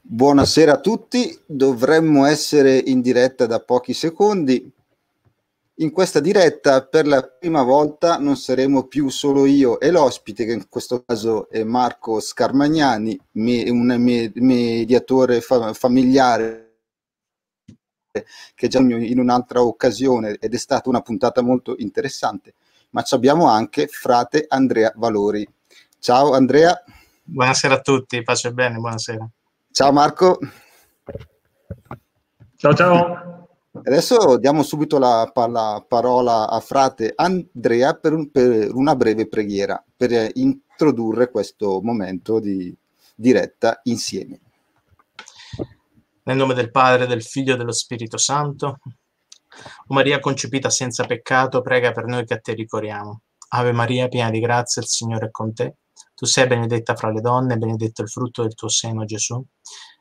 Buonasera a tutti, dovremmo essere in diretta da pochi secondi. In questa diretta per la prima volta non saremo più solo io e l'ospite, che in questo caso è Marco Scarmagnani, un mediatore fa- familiare che già in un'altra occasione ed è stata una puntata molto interessante, ma abbiamo anche frate Andrea Valori. Ciao Andrea. Buonasera a tutti, pace bene, buonasera. Ciao Marco. Ciao ciao. Adesso diamo subito la, la parola a frate Andrea per, un, per, una breve preghiera per introdurre questo momento di diretta insieme. Nel nome del Padre, del Figlio e dello Spirito Santo. O Maria concepita senza peccato, prega per noi che a te ricorriamo. Ave Maria, piena di grazia, il Signore è con te. Tu sei benedetta fra le donne, benedetto il frutto del tuo seno, Gesù.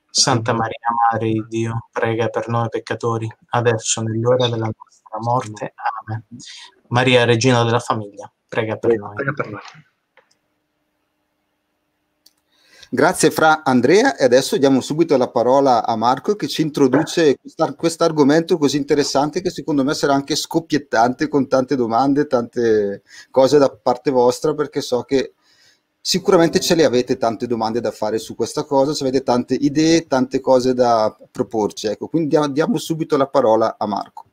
Santa Maria, Madre di Dio, prega per noi peccatori, adesso nell'ora della nostra morte. Amen. Maria, Regina della famiglia, prega per noi. Prega per noi. Grazie Fra Andrea e adesso diamo subito la parola a Marco che ci introduce questo argomento così interessante che secondo me sarà anche scoppiettante con tante domande, tante cose da parte vostra perché so che Sicuramente ce le avete tante domande da fare su questa cosa, se avete tante idee, tante cose da proporci. Ecco, quindi diamo, diamo subito la parola a Marco.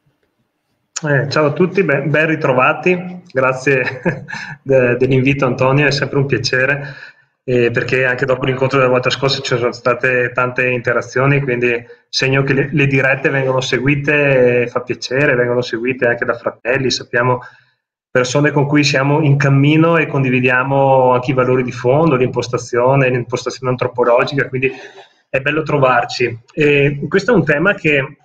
Eh, ciao a tutti, ben, ben ritrovati, grazie de, dell'invito Antonio, è sempre un piacere, eh, perché anche dopo l'incontro della volta scorsa ci sono state tante interazioni, quindi segno che le, le dirette vengono seguite, fa piacere, vengono seguite anche da fratelli, sappiamo persone con cui siamo in cammino e condividiamo anche i valori di fondo, l'impostazione, l'impostazione antropologica, quindi è bello trovarci. E questo è un tema che,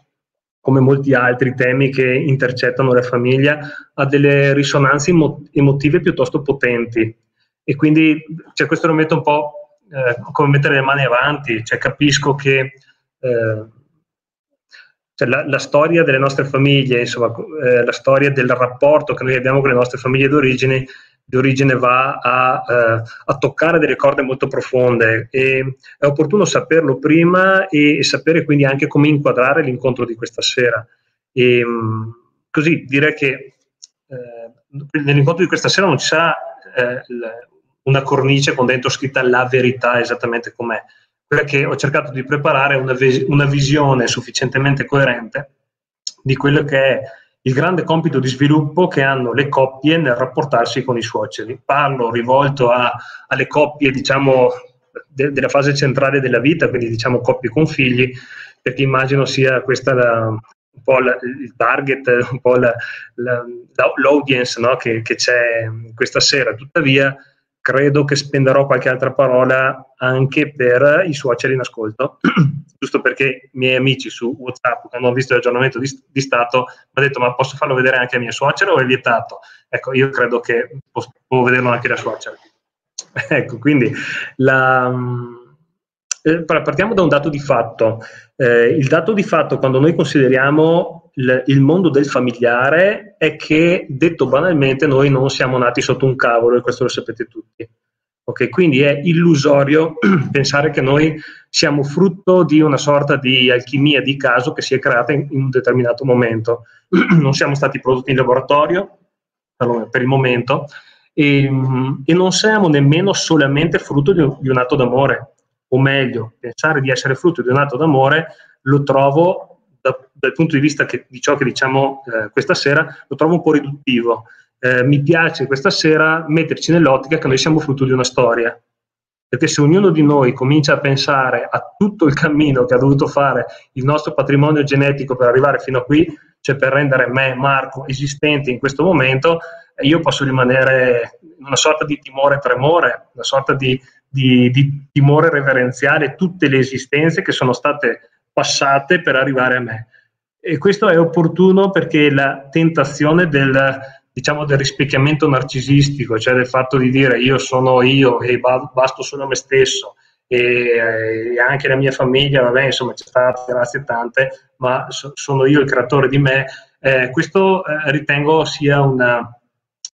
come molti altri temi che intercettano la famiglia, ha delle risonanze emotive piuttosto potenti e quindi cioè, questo lo metto un po' eh, come mettere le mani avanti, cioè, capisco che eh, cioè la, la, storia delle nostre famiglie, insomma, eh, la storia del rapporto che noi abbiamo con le nostre famiglie d'origine, d'origine va a, eh, a, toccare delle corde molto profonde e è opportuno saperlo prima e, e sapere quindi anche come inquadrare l'incontro di questa sera. E, mh, così dire che eh, nell'incontro di questa sera non ci sarà eh, una cornice con dentro scritta la verità esattamente com'è, perché ho cercato di preparare una, vis- una visione sufficientemente coerente di quello che è il grande compito di sviluppo che hanno le coppie nel rapportarsi con i suoceri. Parlo rivolto a, alle coppie, diciamo, de- della fase centrale della vita, quindi diciamo coppie con figli, perché immagino sia questa la, un po' la, il target, un po' la, l'audience no? che, che c'è questa sera. Tuttavia, credo che spenderò qualche altra parola anche per i suoceri in ascolto, giusto perché i miei amici su WhatsApp, quando hanno visto l'aggiornamento di, di Stato, mi hanno detto ma posso farlo vedere anche a mia suocera o è vietato? Ecco, io credo che posso, può vederlo anche la suocera. ecco, quindi la, eh, partiamo da un dato di fatto. Eh, il dato di fatto, quando noi consideriamo il, il, mondo del familiare, è che, detto banalmente, noi non siamo nati sotto un cavolo, e questo lo sapete tutti. Okay? Quindi è illusorio pensare che noi siamo frutto di una sorta di alchimia di caso che si è creata in, in un determinato momento. non siamo stati prodotti in laboratorio, per il momento, e, e non siamo nemmeno solamente frutto di di un atto d'amore o meglio, pensare di essere frutto di un atto d'amore, lo trovo da, dal punto di vista che, di ciò che diciamo eh, questa sera, lo trovo un po' riduttivo. Eh, mi piace questa sera metterci nell'ottica che noi siamo frutto di una storia. Perché se ognuno di noi comincia a pensare a tutto il cammino che ha dovuto fare il nostro patrimonio genetico per arrivare fino a qui, cioè per rendere me, Marco, esistente in questo momento, io posso rimanere in una sorta di timore tremore, una sorta di di, di timore reverenziale tutte le esistenze che sono state passate per arrivare a me. E questo è opportuno perché la tentazione del, diciamo, del rispecchiamento narcisistico, cioè del fatto di dire io sono io e basto solo me stesso e, anche la mia famiglia, vabbè, insomma, c'è stata grazie tante, ma so, sono io il creatore di me, eh, questo eh, ritengo sia una,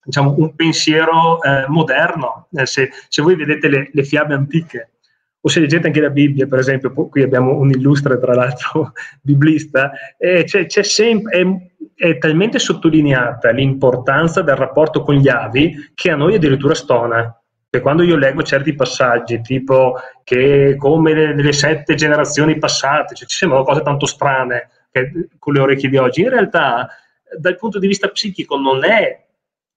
diciamo, un pensiero eh, moderno. Se, se, voi vedete le, le, fiabe antiche o se leggete anche la Bibbia, per esempio, qui abbiamo un illustre, tra l'altro, biblista, eh, c'è, c'è sempre, è, è, talmente sottolineata l'importanza del rapporto con gli avi che a noi addirittura stona. E quando io leggo certi passaggi, tipo che come nelle sette generazioni passate, cioè ci sembrano cose tanto strane che, con le orecchie di oggi, in realtà dal punto di vista psichico non è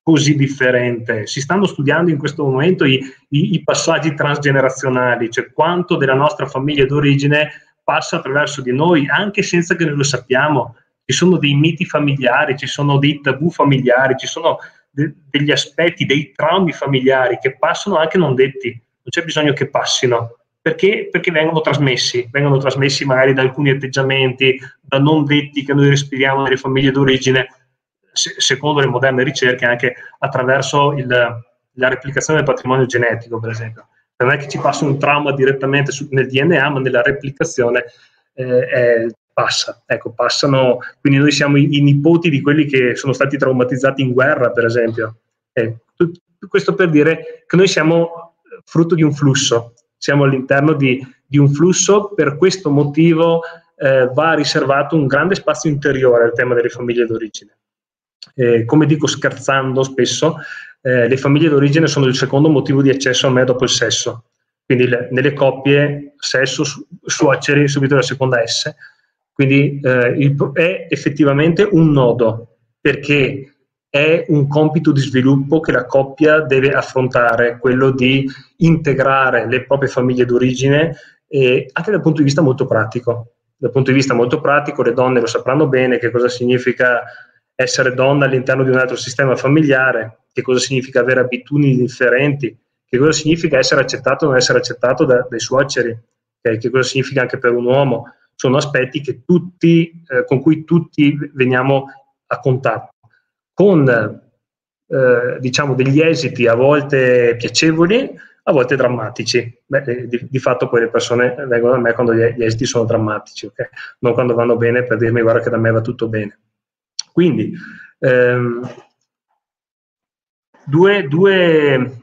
così differente. Si stanno studiando in questo momento i, i, i passaggi transgenerazionali, cioè quanto della nostra famiglia d'origine passa attraverso di noi, anche senza che noi lo sappiamo. Ci sono dei miti familiari, ci sono dei tabù familiari, ci sono de- degli aspetti, dei traumi familiari che passano anche non detti. Non c'è bisogno che passino, perché, perché vengono trasmessi, vengono trasmessi magari da alcuni atteggiamenti, da non detti che noi respiriamo nelle famiglie d'origine, se, secondo le moderne ricerche, anche attraverso il, la replicazione del patrimonio genetico, per esempio. Non è che ci passa un trauma direttamente su, nel DNA, ma nella replicazione eh, è, passa. Ecco, passano, quindi noi siamo i, i, nipoti di quelli che sono stati traumatizzati in guerra, per esempio. Eh, tutto questo per dire che noi siamo frutto di un flusso, siamo all'interno di, di un flusso, per questo motivo eh, va riservato un grande spazio interiore al tema delle famiglie d'origine eh, come dico scherzando spesso, eh, le famiglie d'origine sono il secondo motivo di accesso a me dopo il sesso. Quindi le, nelle coppie sesso, su, suoceri, subito la seconda S. Quindi eh, il, è effettivamente un nodo, perché è un compito di sviluppo che la coppia deve affrontare, quello di integrare le proprie famiglie d'origine anche dal punto di vista molto pratico. Dal punto di vista molto pratico le donne lo sapranno bene che cosa significa essere donna all'interno di un altro sistema familiare, che cosa significa avere abitudini differenti, che cosa significa essere accettato o non essere accettato da, dai suoceri, okay? che cosa significa anche per un uomo. Sono aspetti tutti, eh, con cui tutti veniamo a contatto, con eh, diciamo degli esiti a volte piacevoli, a volte drammatici. Beh, eh, di, di, fatto poi le persone vengono da me quando gli, gli esiti sono drammatici, okay? non quando vanno bene per dirmi guarda che da me va tutto bene. Quindi ehm, due, due,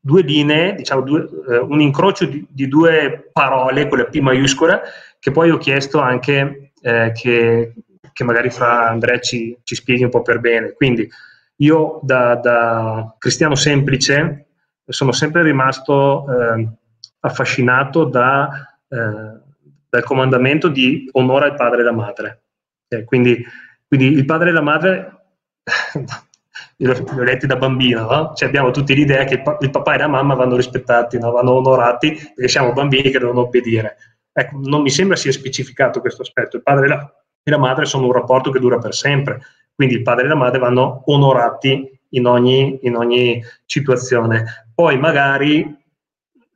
due, linee, diciamo due, eh, un incrocio di, di, due parole con la P maiuscola che poi ho chiesto anche eh, che, che, magari fra Andrea ci, ci, spieghi un po' per bene. Quindi io da, da cristiano semplice sono sempre rimasto eh, affascinato da, eh, dal comandamento di onora il padre e la madre. Eh, quindi quindi il padre e la madre, io li ho letti da bambino, no? cioè abbiamo tutti l'idea che il papà e la mamma vanno rispettati, no? vanno onorati, perché siamo bambini che devono obbedire. Ecco, non mi sembra sia specificato questo aspetto. Il padre e la, e la madre sono un rapporto che dura per sempre, quindi il padre e la madre vanno onorati in ogni, in ogni situazione. Poi magari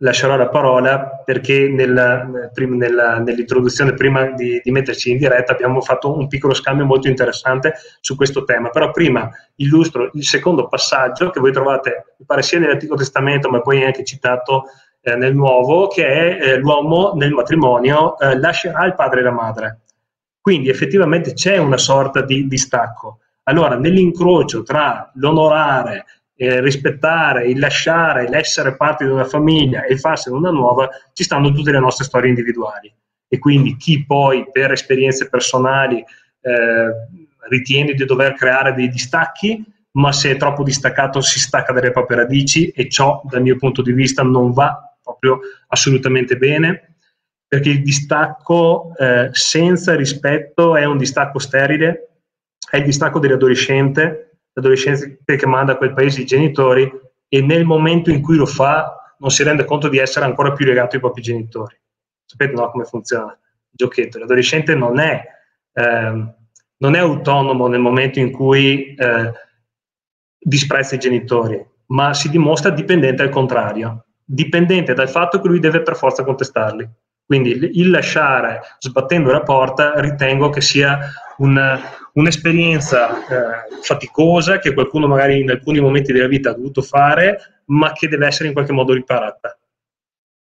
lascerò la parola perché nella, nella, nell'introduzione, prima di, di, metterci in diretta, abbiamo fatto un piccolo scambio molto interessante su questo tema. Però prima illustro il secondo passaggio che voi trovate, mi pare sia nell'Antico Testamento, ma poi anche citato eh, nel Nuovo, che è eh, l'uomo nel matrimonio eh, lascerà il padre e la madre. Quindi effettivamente c'è una sorta di distacco. Allora, nell'incrocio tra l'onorare eh, rispettare, il lasciare, l'essere parte di una famiglia e farsene una nuova, ci stanno tutte le nostre storie individuali. E quindi chi poi per esperienze personali eh, ritiene di dover creare dei distacchi, ma se è troppo distaccato si stacca dalle proprie radici e ciò dal mio punto di vista non va proprio assolutamente bene, perché il distacco eh, senza rispetto è un distacco sterile, è il distacco dell'adolescente l'adolescente che manda a quel paese i genitori e nel momento in cui lo fa non si rende conto di essere ancora più legato ai propri genitori. Sapete no, come funziona il giochetto? L'adolescente non è, eh, non è autonomo nel momento in cui eh, disprezza i genitori, ma si dimostra dipendente al contrario, dipendente dal fatto che lui deve per forza contestarli. Quindi il lasciare sbattendo la porta ritengo che sia un, un'esperienza eh, faticosa che qualcuno magari in alcuni momenti della vita ha dovuto fare, ma che deve essere in qualche modo riparata.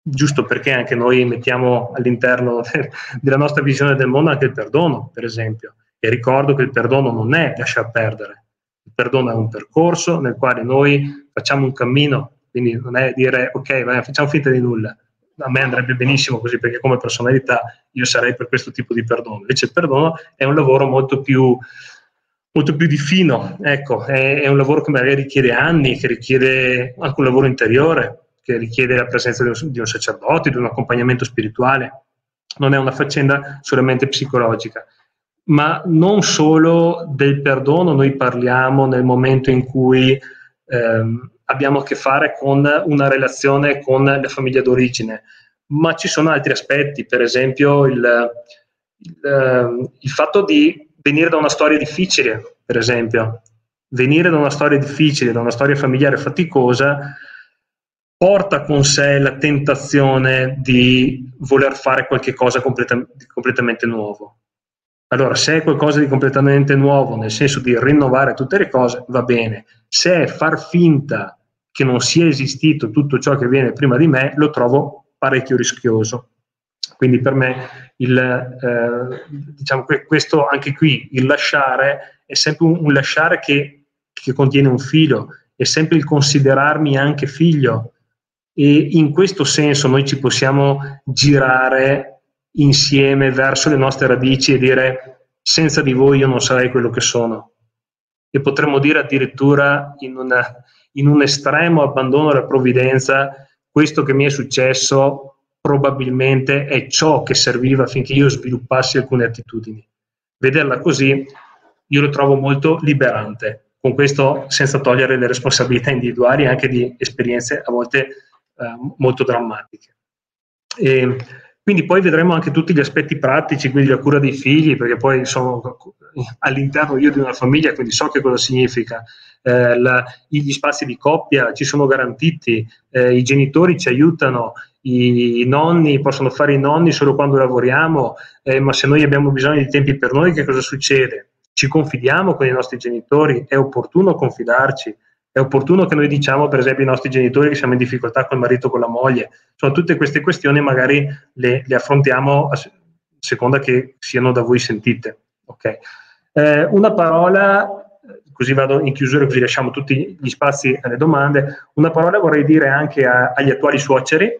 Giusto perché anche noi mettiamo all'interno della nostra visione del mondo anche il perdono, per esempio. E ricordo che il perdono non è lasciar perdere. perdono è un percorso nel quale noi facciamo un cammino, quindi non è dire ok, vai, facciamo finta di nulla. A me andrebbe benissimo così perché come personalità io sarei per questo tipo di perdono. Invece il perdono è un lavoro molto più, molto più di fino, ecco, è, è un lavoro che magari richiede anni, che richiede anche un lavoro interiore, che richiede la presenza di un, di un sacerdote, di un accompagnamento spirituale. Non è una faccenda solamente psicologica ma non solo del perdono noi parliamo nel momento in cui ehm, abbiamo a che fare con una relazione con la famiglia d'origine, ma ci sono altri aspetti, per esempio il, il, ehm, il fatto di venire da una storia difficile, per esempio, venire da una storia difficile, da una storia familiare faticosa, porta con sé la tentazione di voler fare qualcosa completa, completamente nuovo. Allora, se è qualcosa di completamente nuovo, nel senso di rinnovare tutte le cose, va bene. Se è far finta che non sia esistito tutto ciò che viene prima di me, lo trovo parecchio rischioso. Quindi per me il, eh, diciamo questo anche qui, il lasciare è sempre un, un lasciare che, che contiene un filo, è sempre il considerarmi anche figlio e in questo senso noi ci possiamo girare insieme verso le nostre radici e dire senza di voi io non sarei quello che sono. E potremmo dire addirittura in, una, in un estremo abbandono alla provvidenza, questo che mi è successo probabilmente è ciò che serviva affinché io sviluppassi alcune attitudini. Vederla così io lo trovo molto liberante, con questo senza togliere le responsabilità individuali anche di esperienze a volte eh, molto drammatiche. E, quindi poi vedremo anche tutti gli aspetti pratici, quindi la cura dei figli, perché poi sono all'interno io di una famiglia, quindi so che cosa significa. Eh, la, gli spazi di coppia ci sono garantiti, eh, i genitori ci aiutano, i, i, nonni possono fare i nonni solo quando lavoriamo, eh, ma se noi abbiamo bisogno di tempi per noi, che cosa succede? Ci confidiamo con i nostri genitori, è opportuno confidarci è opportuno che noi diciamo, per esempio, ai nostri genitori che siamo in difficoltà con il marito o con la moglie. Sono tutte queste questioni, magari le, le affrontiamo a seconda che siano da voi sentite. Okay. Eh, una parola, così vado in chiusura, così lasciamo tutti gli spazi alle domande. Una parola vorrei dire anche a, agli attuali suoceri.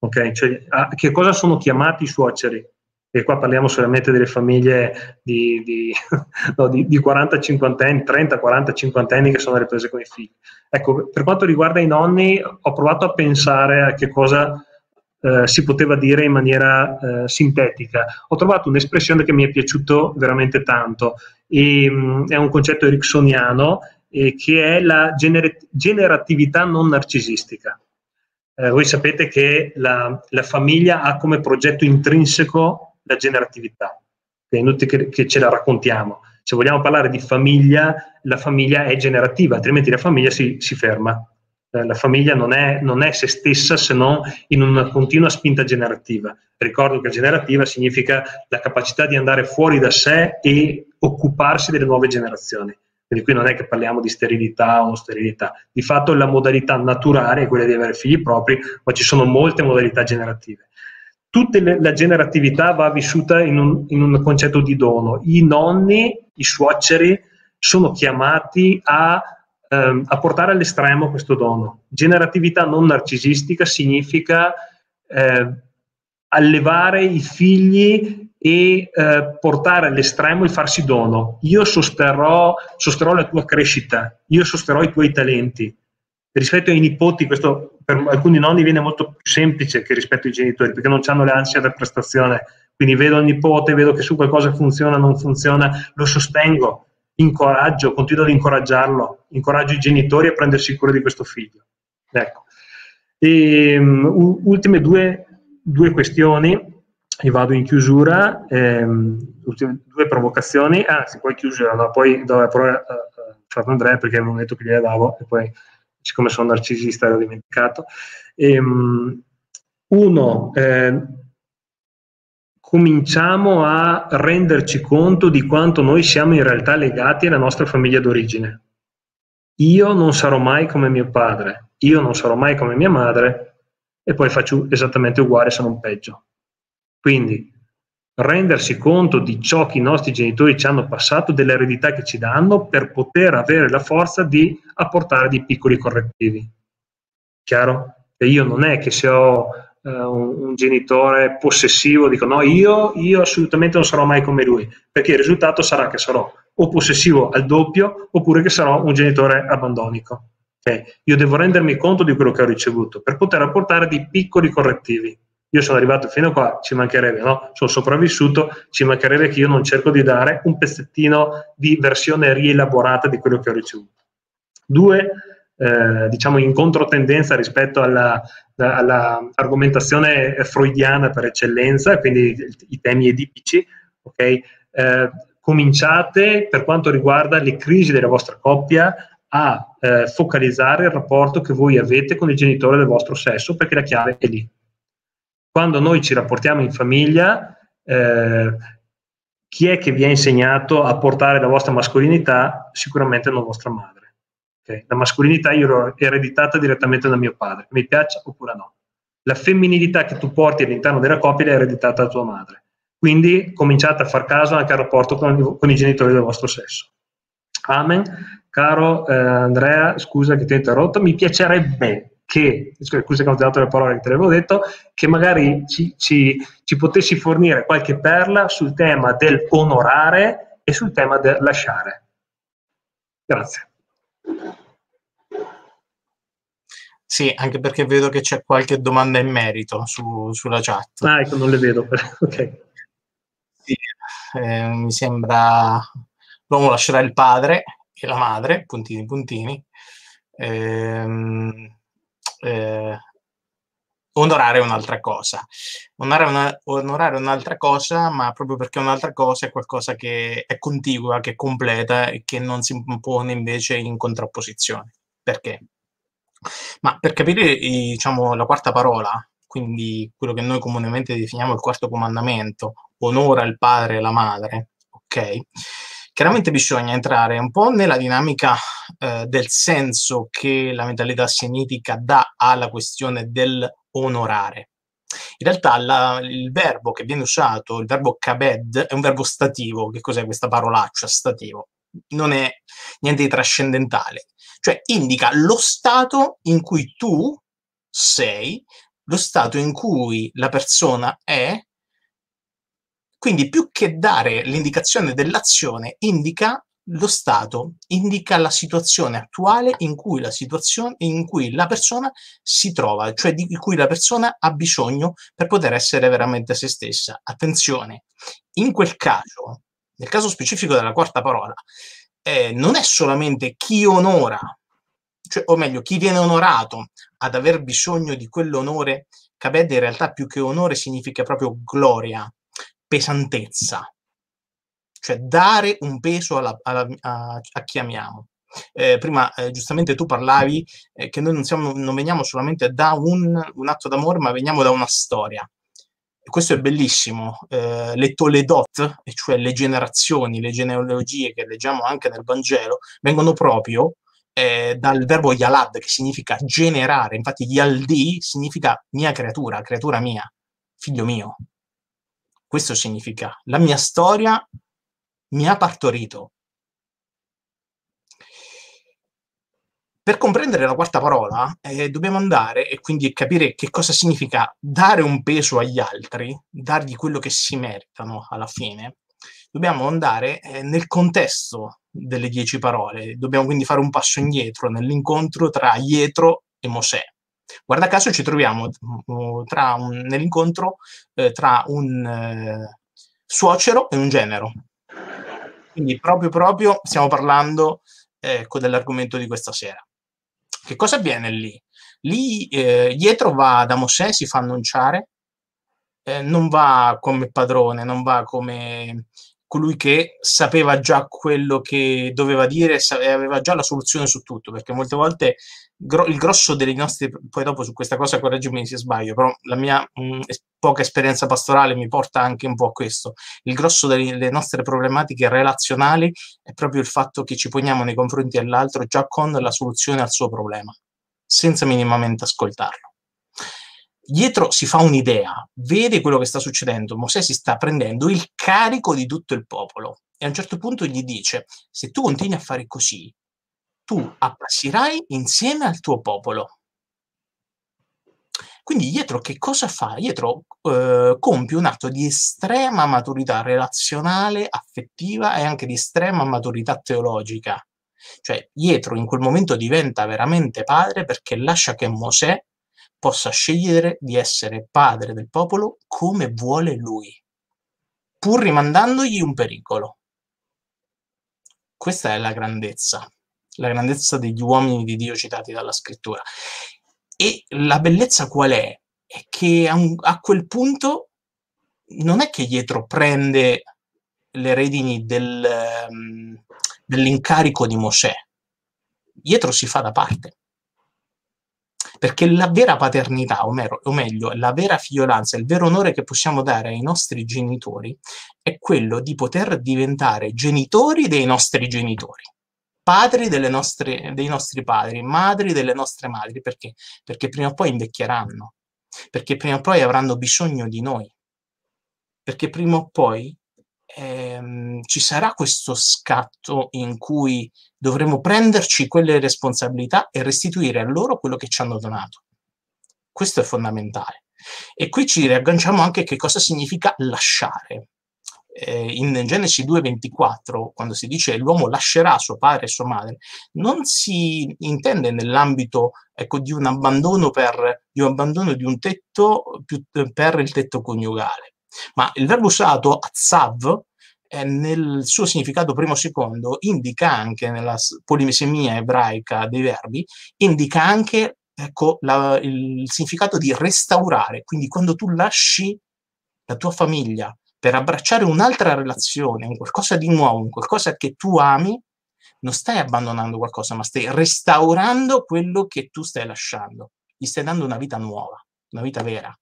Okay? Cioè, a, che cosa sono chiamati i suoceri? e qua parliamo solamente delle famiglie di, di, no, di, di 40-50 anni, 30-40-50 anni che sono riprese con i figli. Ecco, per quanto riguarda i nonni, ho provato a pensare a che cosa eh, si poteva dire in maniera eh, sintetica. Ho trovato un'espressione che mi è piaciuto veramente tanto, e, mh, mm, è un concetto ericksoniano eh, che è la gener- generatività non narcisistica. Eh, voi sapete che la, la famiglia ha come progetto intrinseco la generatività. È inutile che, che ce la raccontiamo. Se vogliamo parlare di famiglia, la famiglia è generativa, altrimenti la famiglia si, si ferma. Eh, la famiglia non è, non è, se stessa se non in una continua spinta generativa. Ricordo che generativa significa la capacità di andare fuori da sé e occuparsi delle nuove generazioni. Quindi qui non è che parliamo di sterilità o non sterilità. Di fatto la modalità naturale è quella di avere figli propri, ma ci sono molte modalità generative tutta la generatività va vissuta in un, in un, concetto di dono. I nonni, i suoceri, sono chiamati a, ehm, a, portare all'estremo questo dono. Generatività non narcisistica significa eh, allevare i figli e eh, portare all'estremo il farsi dono. Io sosterrò, sosterrò la tua crescita, io sosterrò i tuoi talenti rispetto ai nipoti, questo per alcuni nonni viene molto più semplice che rispetto ai genitori, perché non hanno le ansie da prestazione. Quindi vedo il nipote, vedo che su qualcosa funziona, non funziona, lo sostengo, incoraggio, continuo ad incoraggiarlo, incoraggio i genitori a prendersi cura di questo figlio. Ecco. E, um, ultime due, due, questioni, e vado in chiusura, ehm, ultime due provocazioni, anzi poi chiusura, no? poi do la parola a, a Andrea perché il momento che gliela davo e poi siccome sono narcisista l'ho dimenticato. E, um, uno, eh, cominciamo a renderci conto di quanto noi siamo in realtà legati alla nostra famiglia d'origine. Io non sarò mai come mio padre, io non sarò mai come mia madre e poi faccio esattamente uguale se non peggio. Quindi rendersi conto di ciò che i nostri genitori ci hanno passato, dell'eredità che ci danno, per poter avere la forza di apportare dei piccoli correttivi. Chiaro? E io non è che se ho uh, un, un, genitore possessivo dico no, io, io assolutamente non sarò mai come lui, perché il risultato sarà che sarò o possessivo al doppio oppure che sarò un genitore abbandonico. Okay? Io devo rendermi conto di quello che ho ricevuto per poter apportare dei piccoli correttivi. Io sono arrivato fino a qua, ci mancherebbe, no? Sono sopravvissuto, ci mancherebbe che io non cerco di dare un pezzettino di versione rielaborata di quello che ho ricevuto. Due, eh, diciamo, in controtendenza rispetto alla, alla, freudiana per eccellenza, quindi i temi edipici, ok? Eh, cominciate per quanto riguarda le crisi della vostra coppia a eh, focalizzare il rapporto che voi avete con il genitore del vostro sesso, perché la chiave è lì. Quando noi ci rapportiamo in famiglia, eh, chi è che vi ha insegnato a portare la vostra mascolinità? Sicuramente non vostra madre. Okay? La mascolinità io l'ho ereditata direttamente da mio padre, mi piace oppure no. La femminilità che tu porti all'interno della coppia l'hai ereditata da tua madre. Quindi cominciate a far caso anche al rapporto con, con i genitori del vostro sesso. Amen. Caro eh, Andrea, scusa che ti ho interrotto, mi piacerebbe che, scusa che ho dato le parole che te l'avevo detto, che magari ci, ci, ci potessi fornire qualche perla sul tema del onorare e sul tema del lasciare. Grazie. Sì, anche perché vedo che c'è qualche domanda in merito su, sulla chat. Ah, ecco, non le vedo. ok eh, mi sembra l'uomo lascerà il padre e la madre, puntini puntini, ehm, eh, onorare un'altra cosa. Onorare, una, onorare un'altra cosa, ma proprio perché un'altra cosa è qualcosa che è contigua, che è completa e che non si pone invece in contrapposizione. Perché? Ma per capire diciamo, la quarta parola, quindi quello che noi comunemente definiamo il quarto comandamento, onora il padre e la madre, ok? Chiaramente bisogna entrare un po' nella dinamica eh, del senso che la mentalità semitica dà alla questione del onorare. In realtà la, il verbo che viene usato, il verbo kabed, è un verbo stativo. Che cos'è questa parolaccia stativo? Non è niente di trascendentale, cioè indica lo stato in cui tu sei, lo stato in cui la persona è quindi più che dare l'indicazione dell'azione, indica lo stato, indica la situazione attuale in cui la, situazione, in cui la persona si trova, cioè di cui la persona ha bisogno per poter essere veramente se stessa. Attenzione, in quel caso, nel caso specifico della quarta parola, eh, non è solamente chi onora, cioè, o meglio, chi viene onorato ad aver bisogno di quell'onore, Cabed in realtà più che onore significa proprio gloria, pesantezza, cioè dare un peso alla, alla, a, a, chi amiamo. Eh, prima eh, giustamente tu parlavi eh, che noi non, siamo, non, veniamo solamente da un, un, atto d'amore, ma veniamo da una storia. E questo è bellissimo. Eh, le Toledot, cioè le generazioni, le genealogie che leggiamo anche nel Vangelo, vengono proprio eh, dal verbo yalad, che significa generare. Infatti yaldi significa mia creatura, creatura mia, figlio mio. Questo significa la mia storia mi ha partorito. Per comprendere la quarta parola eh, dobbiamo andare e quindi capire che cosa significa dare un peso agli altri, dargli quello che si meritano alla fine. Dobbiamo andare eh, nel contesto delle dieci parole, dobbiamo quindi fare un passo indietro nell'incontro tra Ietro e Mosè. Guarda caso ci troviamo uh, un, nell'incontro eh, tra un eh, suocero e un genero. Quindi proprio, proprio stiamo parlando ecco, dell'argomento di questa sera. Che cosa avviene lì? Lì eh, dietro va da Mosè, si fa annunciare, eh, non va come padrone, non va come colui che sapeva già quello che doveva dire e aveva già la soluzione su tutto, perché molte volte gro- il grosso dei nostri, poi dopo su questa cosa correggimi se sbaglio, però la mia mh, poca esperienza pastorale mi porta anche un po' a questo, il grosso delle nostre problematiche relazionali è proprio il fatto che ci poniamo nei confronti dell'altro già con la soluzione al suo problema, senza minimamente ascoltarlo. Dietro si fa un'idea, vede quello che sta succedendo, Mosè si sta prendendo il carico di tutto il popolo e a un certo punto gli dice, se tu continui a fare così, tu appassirai insieme al tuo popolo. Quindi Dietro che cosa fa? Dietro eh, compie un atto di estrema maturità relazionale, affettiva e anche di estrema maturità teologica. Cioè, Dietro in quel momento diventa veramente padre perché lascia che Mosè possa scegliere di essere padre del popolo come vuole lui, pur rimandandogli un pericolo. Questa è la grandezza, la grandezza degli uomini di Dio citati dalla scrittura. E la bellezza qual è? È che a, un, a quel punto non è che dietro prende le redini del, um, dell'incarico di Mosè, dietro si fa da parte. Perché la vera paternità, o, mero, o meglio, la vera figliolanza, il vero onore che possiamo dare ai nostri genitori è quello di poter diventare genitori dei nostri genitori. Padri nostre, dei nostri padri, madri delle nostre madri, perché? Perché prima o poi invecchieranno, perché prima o poi avranno bisogno di noi, perché prima o poi ehm, ci sarà questo scatto in cui dovremo prenderci quelle responsabilità e restituire a loro quello che ci hanno donato. Questo è fondamentale. E qui ci riagganciamo anche che cosa significa lasciare eh, in Genesi 2.24, quando si dice l'uomo lascerà suo padre e sua madre, non si intende nell'ambito ecco, di, un abbandono per, di un abbandono di un tetto più, per il tetto coniugale, ma il verbo usato azzav nel suo significato primo-secondo indica anche nella polisemia ebraica dei verbi, indica anche ecco, la, il significato di restaurare, quindi quando tu lasci la tua famiglia, per abbracciare un'altra relazione, un qualcosa di nuovo, un qualcosa che tu ami, non stai abbandonando qualcosa, ma stai restaurando quello che tu stai lasciando. Gli stai dando una vita nuova, una vita vera.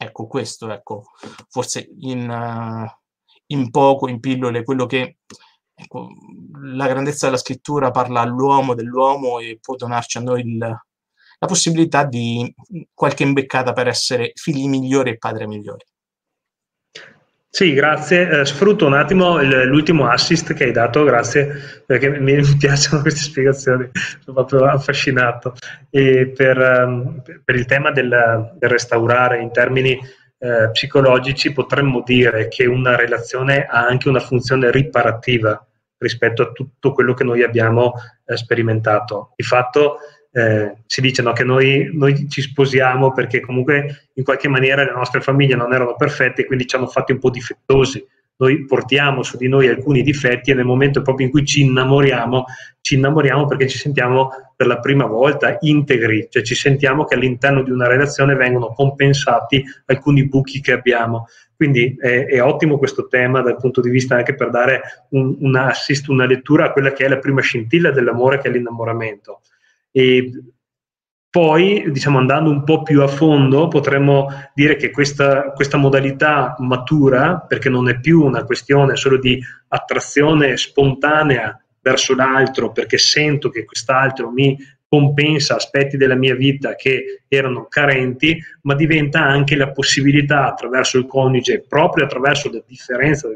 Ecco, questo, ecco, forse in, uh, in poco, in pillole, quello che ecco, la grandezza della scrittura parla all'uomo dell'uomo e può donarci a noi il, la possibilità di qualche imbeccata per essere figli migliori e padri migliori. Sì, grazie. Eh, sfrutto un attimo l'ultimo assist che hai dato, grazie, perché mi, piacciono queste spiegazioni, sono proprio affascinato. E per, um, per il tema del, del, restaurare in termini eh, psicologici potremmo dire che una relazione ha anche una funzione riparativa rispetto a tutto quello che noi abbiamo eh, sperimentato. Di fatto eh, si dice no, che noi, noi, ci sposiamo perché comunque in qualche maniera le nostre famiglie non erano perfette e quindi ci hanno fatti un po' difettosi. Noi portiamo su di noi alcuni difetti e nel momento proprio in cui ci innamoriamo, ci innamoriamo perché ci sentiamo per la prima volta integri, cioè ci sentiamo che all'interno di una relazione vengono compensati alcuni buchi che abbiamo. Quindi è, è, ottimo questo tema dal punto di vista anche per dare un, un assist, una lettura a quella che è la prima scintilla dell'amore che è l'innamoramento. E poi, diciamo, andando un po' più a fondo, potremmo dire che questa, questa, modalità matura, perché non è più una questione solo di attrazione spontanea verso l'altro, perché sento che quest'altro mi compensa aspetti della mia vita che erano carenti, ma diventa anche la possibilità attraverso il coniuge, proprio attraverso la differenza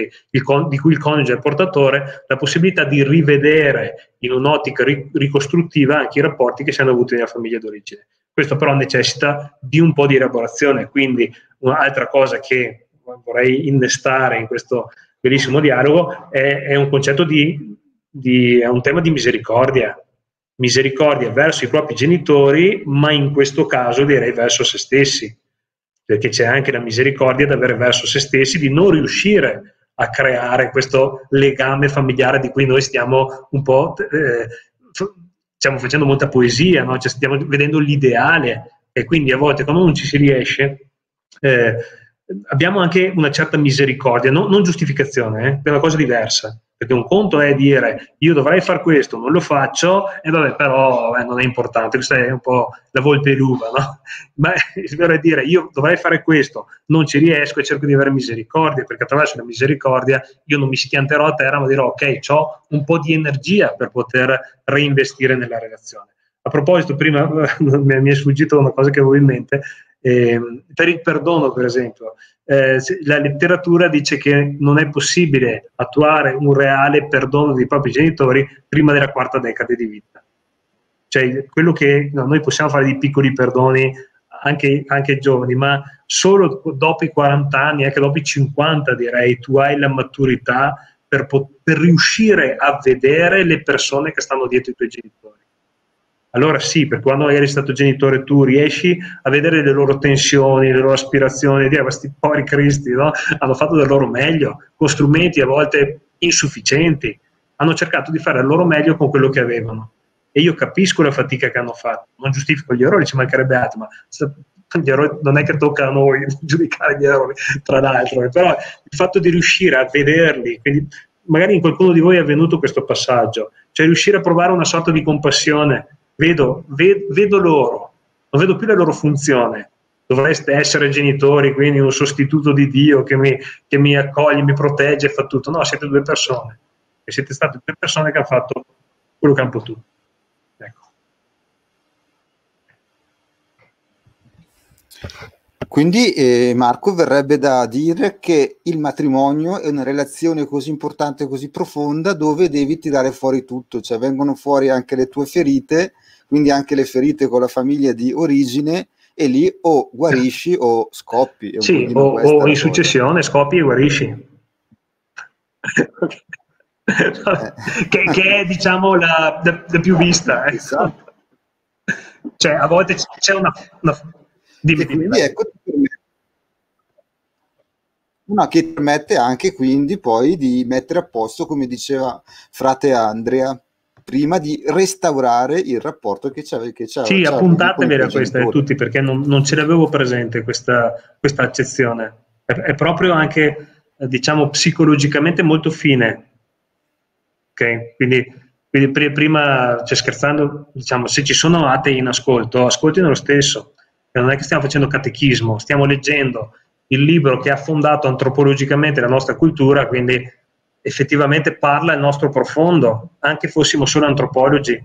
il, di cui il coniuge è portatore, la possibilità di rivedere in un'ottica ricostruttiva anche i rapporti che si hanno avuto nella famiglia d'origine. Questo però necessita di un po' di elaborazione, quindi un'altra cosa che vorrei innestare in questo bellissimo dialogo è, è un concetto di, di, è un tema di misericordia, misericordia verso i propri genitori, ma in questo caso direi verso se stessi, perché c'è anche la misericordia da avere verso se stessi di non riuscire a creare questo legame familiare di cui noi stiamo un po' eh, stiamo facendo molta poesia, no? cioè stiamo vedendo l'ideale e quindi a volte quando non ci si riesce eh, abbiamo anche una certa misericordia, no? non giustificazione, eh? è una cosa diversa. Perché un conto è dire io dovrei fare questo, non lo faccio, e vabbè, però eh, non è importante, questa è un po' la volpe l'uva, no? Ma il vero è dire io dovrei fare questo, non ci riesco e cerco di avere misericordia, perché attraverso la misericordia io non mi schianterò a terra, ma dirò ok, ho un po' di energia per poter reinvestire nella relazione. a proposito, prima mi è sfuggito una cosa che avevo in mente, eh, per il perdono, per esempio, eh, la letteratura dice che non è possibile attuare un reale perdono dei propri genitori prima della quarta decade di vita. Cioè, quello che no, noi possiamo fare di piccoli perdoni anche, anche giovani, ma solo dopo i 40 anni, anche dopo i 50 direi, tu hai la maturità per, per riuscire a vedere le persone che stanno dietro i tuoi genitori allora sì, perché quando eri stato genitore tu riesci a vedere le loro tensioni, le loro aspirazioni, dire questi poveri cristi no? hanno fatto del loro meglio, con strumenti a volte insufficienti, hanno cercato di fare il loro meglio con quello che avevano. E io capisco la fatica che hanno fatto, non giustifico gli errori, ci mancherebbe altro, ma gli errori non è che tocca a noi giudicare gli errori, tra l'altro, però il fatto di riuscire a vederli, quindi magari in qualcuno di voi è avvenuto questo passaggio, cioè riuscire a provare una sorta di compassione vedo, vedo, vedo loro, non vedo più la loro funzione. Dovreste essere genitori, quindi un sostituto di Dio che mi, che mi accoglie, mi protegge e fa tutto. No, siete due persone. E siete state due persone che hanno fatto quello che hanno potuto. Ecco. Quindi eh, Marco verrebbe da dire che il matrimonio è una relazione così importante, così profonda, dove devi tirare fuori tutto, cioè vengono fuori anche le tue ferite quindi anche le ferite con la famiglia di origine e lì o guarisci o scoppi. Sì, o, o in successione scoppi e guarisci. eh. che, che, è diciamo la, la, la più vista. Eh. Esatto. Cioè a volte c'è una... una... Dimmi, dimmi, ecco, una che permette anche quindi poi di mettere a posto, come diceva frate Andrea, prima di restaurare il rapporto che c'aveva. Che c'aveva sì, appuntatevela a questa di tutti perché non, non ce l'avevo presente questa, questa accezione. È, è, proprio anche, diciamo, psicologicamente molto fine. Ok? Quindi, quindi prima, cioè scherzando, diciamo, se ci sono atei in ascolto, ascoltino lo stesso. Non è che stiamo facendo catechismo, stiamo leggendo il libro che ha fondato antropologicamente la nostra cultura, quindi effettivamente parla il nostro profondo, anche fossimo solo antropologi,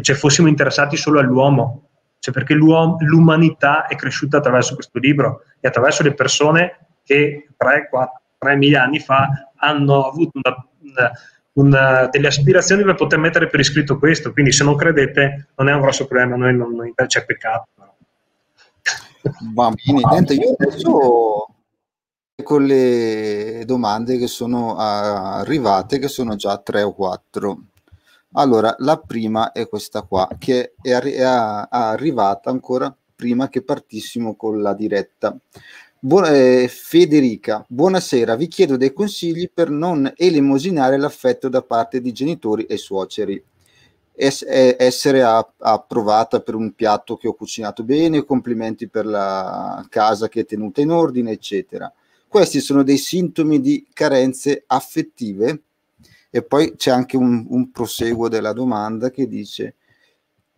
cioè fossimo interessati solo all'uomo, cioè perché l'umanità è cresciuta attraverso questo libro e attraverso le persone che 3, 4, 3 mila anni fa hanno avuto una, una, una, delle aspirazioni per poter mettere per iscritto questo, quindi se non credete non è un grosso problema, noi non, non c'è peccato. Va bene, niente, io adesso con le domande che sono arrivate, che sono già tre o quattro. Allora, la prima è questa qua, che è, arri- è arrivata ancora prima che partissimo con la diretta. Buona, eh, Federica, buonasera, vi chiedo dei consigli per non elemosinare l'affetto da parte di genitori e suoceri. Es- essere approvata per un piatto che ho cucinato bene, complimenti per la casa che è tenuta in ordine, eccetera questi sono dei sintomi di carenze affettive e poi c'è anche un, un proseguo della domanda che dice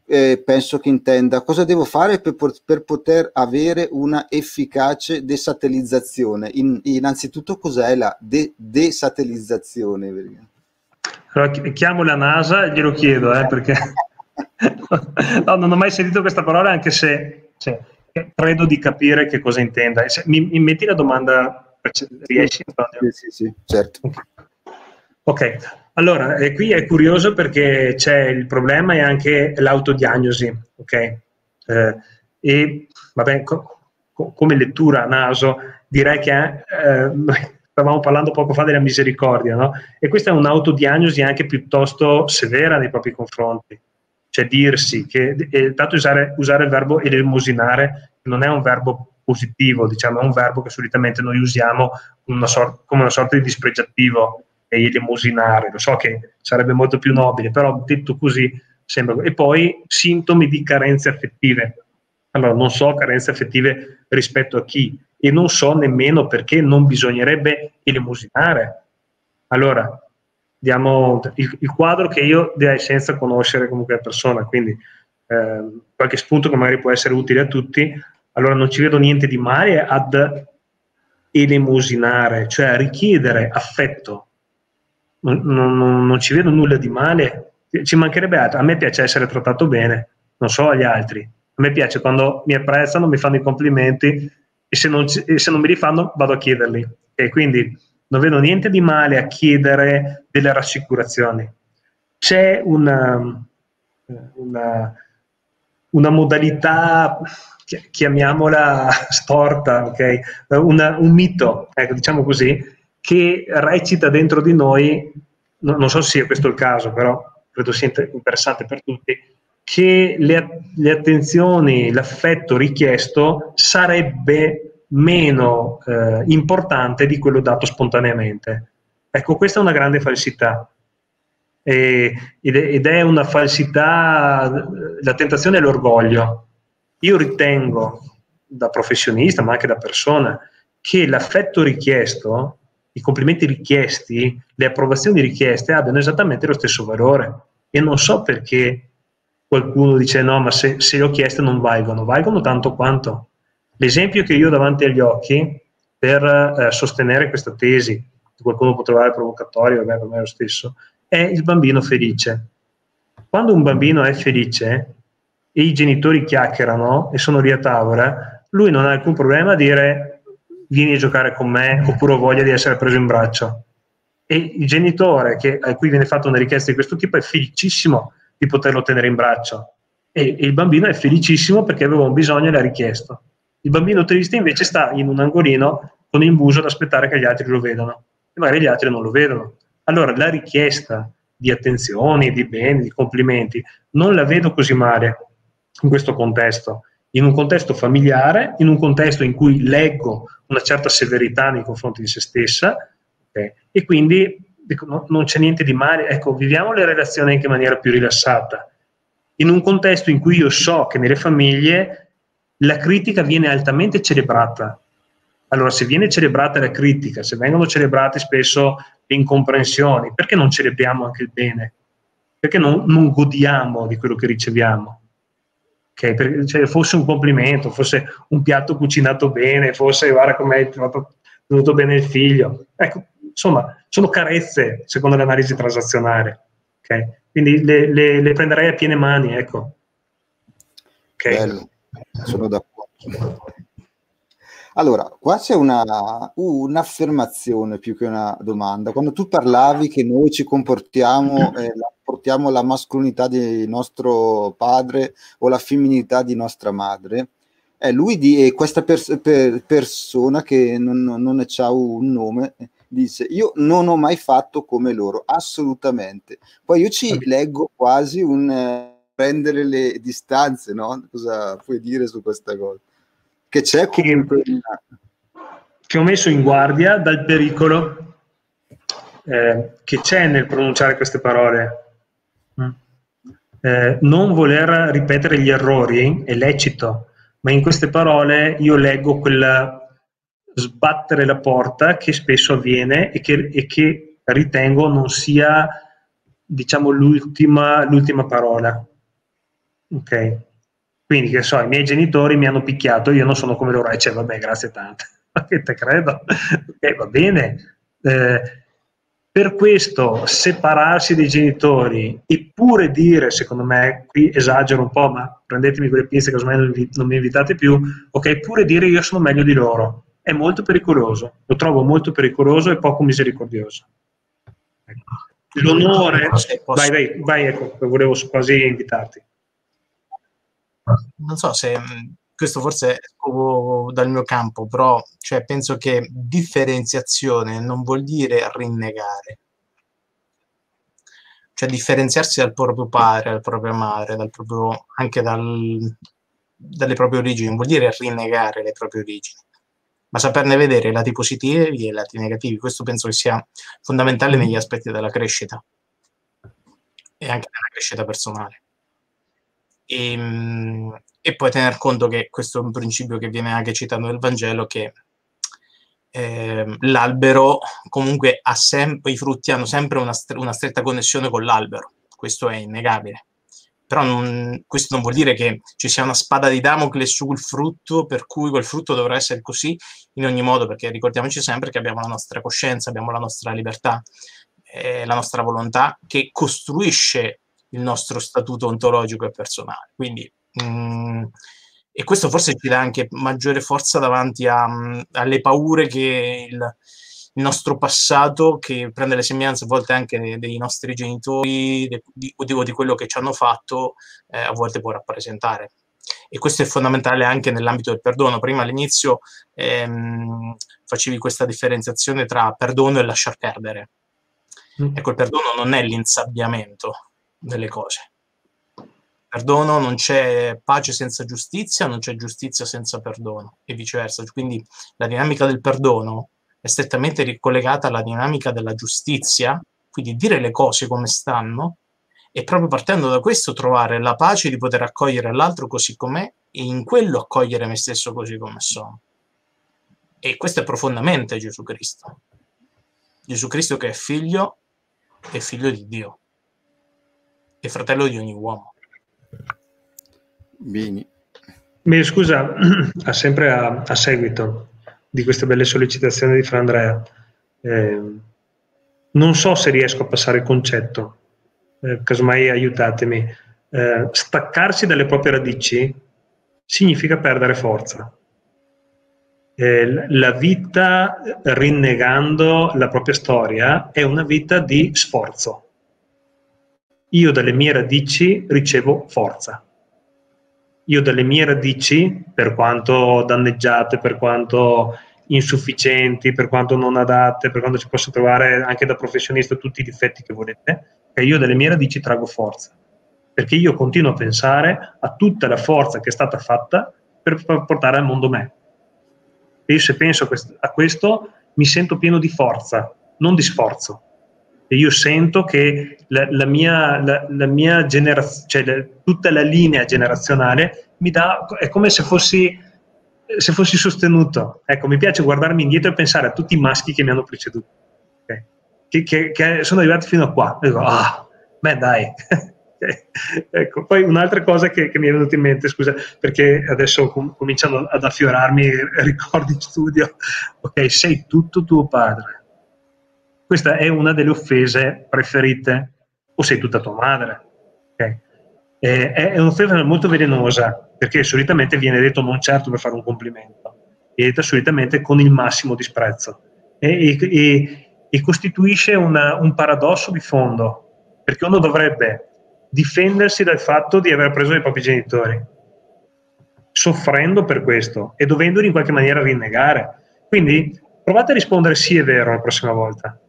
eh, penso che intenda cosa devo fare per, per poter avere una efficace desatellizzazione. In, innanzitutto cos'è la de- desatellizzazione? Allora, chiamo la NASA e glielo chiedo, eh, perché no, non ho mai sentito questa parola, anche se cioè, credo di capire che cosa intenda. Mi, mi metti la domanda, riesci? Sì, sì, sì, certo. Ok, allora eh, qui è curioso perché c'è il problema e anche l'autodiagnosi, ok? Eh, e vabbè, co- co- come lettura a naso direi che eh, stavamo parlando poco fa della misericordia, no? E questa è un'autodiagnosi anche piuttosto severa nei propri confronti cioè dirsi che eh, tanto usare, usare il verbo elemosinare non è un verbo positivo, diciamo, è un verbo che solitamente noi usiamo una sort- come una sorta di dispregiativo, elemosinare, lo so che sarebbe molto più nobile, però detto così sembra. E poi sintomi di carenze affettive. Allora, non so carenze affettive rispetto a chi e non so nemmeno perché non bisognerebbe elemosinare. Allora, diamo il, il, quadro che io direi senza conoscere comunque la persona, quindi eh, qualche spunto che magari può essere utile a tutti, allora non ci vedo niente di male ad elemosinare, cioè a richiedere affetto, non, non, non ci vedo nulla di male, ci mancherebbe altro, a me piace essere trattato bene, non solo agli altri. A me piace quando mi apprezzano, mi fanno i complimenti e se non, e se non mi rifanno vado a chiederli. E quindi non vedo niente di male a chiedere delle rassicurazioni. C'è una, una, una modalità, chiamiamola storta, okay? una, un mito, ecco, diciamo così, che recita dentro di noi, no, non so se sia questo il caso, però credo sia interessante per tutti, che le, le attenzioni, l'affetto richiesto sarebbe meno eh, importante di quello dato spontaneamente. Ecco, questa è una grande falsità. E, ed, è, una falsità, la tentazione è l'orgoglio. Io ritengo, da professionista, ma anche da persona, che l'affetto richiesto, i complimenti richiesti, le approvazioni richieste abbiano esattamente lo stesso valore. E non so perché qualcuno dice no, ma se, se le ho chieste non valgono, valgono tanto quanto. L'esempio che io ho davanti agli occhi per eh, sostenere questa tesi, che qualcuno può trovare provocatorio, vabbè, per me è lo stesso, è il bambino felice. Quando un bambino è felice e i genitori chiacchierano e sono lì a tavola, lui non ha alcun problema a dire vieni a giocare con me oppure ho voglia di essere preso in braccio. E il genitore che, a cui viene fatta una richiesta di questo tipo è felicissimo di poterlo tenere in braccio e, e il bambino è felicissimo perché aveva un bisogno e l'ha richiesto. Il bambino triste invece sta in un angolino con il muso ad aspettare che gli altri lo vedano e magari gli altri non lo vedono. Allora la richiesta di attenzioni, di beni, di complimenti, non la vedo così male in questo contesto. In un contesto familiare, in un contesto in cui leggo una certa severità nei confronti di se stessa, okay, e quindi dico, no, non c'è niente di male. Ecco, viviamo le relazioni anche in maniera più rilassata. In un contesto in cui io so che nelle famiglie la critica viene altamente celebrata. Allora, se viene celebrata la critica, se vengono celebrate spesso le incomprensioni, perché non celebriamo anche il bene? Perché non, non godiamo di quello che riceviamo? Okay? Perché, cioè, fosse un complimento, fosse un piatto cucinato bene, fosse guarda come è venuto bene il figlio. Ecco, insomma, sono carezze secondo l'analisi transazionale. Okay? Quindi le, le, le, prenderei a piene mani, ecco. Okay? Bello sono d'accordo. Allora, qua c'è una, un'affermazione più che una domanda. Quando tu parlavi che noi ci comportiamo, eh, la, portiamo la mascolinità di nostro padre o la femminilità di nostra madre, eh, lui di, eh, questa pers- per persona che non, non ne ha un nome dice io non ho mai fatto come loro, assolutamente. Poi io ci leggo quasi un... Eh, prendere le distanze, no? Cosa puoi dire su questa cosa? Che c'è comunque... Che, che ho messo in guardia dal pericolo eh, che c'è nel pronunciare queste parole. Mm. Eh, non voler ripetere gli errori è lecito, ma in queste parole io leggo quel sbattere la porta che spesso avviene e che, e che ritengo non sia diciamo l'ultima, l'ultima parola. Ok. Quindi, che so, i miei genitori mi hanno picchiato, io non sono come loro, e cioè, vabbè, grazie tante. che te credo. ok, va bene. Eh, per questo separarsi dai genitori eppure dire, secondo me, qui esagero un po', ma prendetemi quelle pinze che ormai non mi invitate più, ok, pure dire io sono meglio di loro, è molto pericoloso, lo trovo molto pericoloso e poco misericordioso. Ecco. L'onore, vai, vai, vai, ecco, volevo quasi invitarti non so se mm, questo forse è dal mio campo, però cioè, penso che differenziazione non vuol dire rinnegare. Cioè differenziarsi dal proprio padre, dal proprio madre, dal proprio, anche dal, dalle proprie origini, non vuol dire rinnegare le proprie origini, ma saperne vedere i lati positivi e i lati negativi. Questo penso che sia fondamentale negli aspetti della crescita e anche nella crescita personale. E, ehm, e poi tener conto che questo è un principio che viene anche citato nel Vangelo, che eh, l'albero comunque ha sempre, i frutti hanno sempre una, una, stretta connessione con l'albero, questo è innegabile. Però non, questo non vuol dire che ci sia una spada di Damocle sul frutto, per cui quel frutto dovrà essere così in ogni modo, perché ricordiamoci sempre che abbiamo la nostra coscienza, abbiamo la nostra libertà, eh, la nostra volontà che costruisce il nostro statuto ontologico e personale. Quindi Mm, e questo forse ci dà anche maggiore forza davanti a, alle paure che il, il, nostro passato, che prende le sembianze a volte anche dei, dei nostri genitori de, di, o di quello che ci hanno fatto, eh, a volte può rappresentare. E questo è fondamentale anche nell'ambito del perdono. Prima all'inizio ehm, facevi questa differenziazione tra perdono e lasciar perdere. Mm. Ecco, il perdono non è l'insabbiamento delle cose perdono, non c'è pace senza giustizia, non c'è giustizia senza perdono e viceversa. Quindi la dinamica del perdono è strettamente ricollegata alla dinamica della giustizia, quindi dire le cose come stanno e proprio partendo da questo trovare la pace di poter accogliere l'altro così com'è e in quello accogliere me stesso così come sono. E questo è profondamente Gesù Cristo. Gesù Cristo che è figlio e figlio di Dio e fratello di ogni uomo. Bene. Mi scusa, a sempre a, a, seguito di queste belle sollecitazioni di Fra Andrea, eh, non so se riesco a passare il concetto, eh, casomai aiutatemi. Eh, staccarsi dalle proprie radici significa perdere forza. Eh, la vita rinnegando la propria storia è una vita di sforzo. Io dalle mie radici ricevo forza io dalle mie radici, per quanto danneggiate, per quanto insufficienti, per quanto non adatte, per quanto ci posso trovare anche da professionista tutti i difetti che volete, io dalle mie radici trago forza. Perché io continuo a pensare a tutta la forza che è stata fatta per portare al mondo me. E io se penso a questo mi sento pieno di forza, non di sforzo e io sento che la, la mia, la, la mia generazione, cioè tutta la linea generazionale mi dà, è come se fossi, se fossi sostenuto. Ecco, mi piace guardarmi indietro e pensare a tutti i maschi che mi hanno preceduto, okay? che, che, che, sono arrivati fino a qua. E dico, ah, beh dai. ecco, poi un'altra cosa che, che, mi è venuta in mente, scusa, perché adesso com- cominciano ad affiorarmi ricordi in studio, ok, sei tutto tuo padre questa è una delle offese preferite. O sei tutta tua madre. Okay? È, è un'offesa molto velenosa perché solitamente viene detto non certo per fare un complimento, viene detta solitamente con il massimo disprezzo e, e, e costituisce una, un paradosso di fondo perché uno dovrebbe difendersi dal fatto di aver preso i propri genitori, soffrendo per questo e dovendoli in qualche maniera rinnegare. Quindi provate a rispondere sì è vero la prossima volta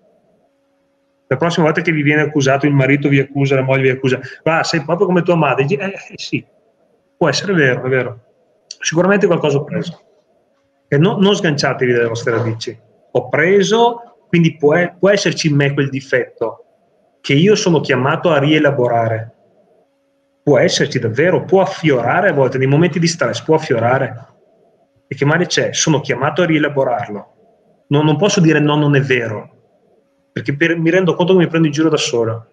la prossima volta che vi viene accusato, il marito vi accusa, la moglie vi accusa, va, sei proprio come tua madre, eh, eh, sì, può essere vero, è vero. Sicuramente qualcosa ho preso. E no, non sganciatevi dalle vostre radici. Ho preso, quindi può, può esserci in me quel difetto che io sono chiamato a rielaborare. Può esserci davvero, può affiorare a volte, nei momenti di stress può affiorare. E che male c'è? Sono chiamato a rielaborarlo. Non, non posso dire no, non è vero, perché per, mi rendo conto che mi prendo in giro da solo.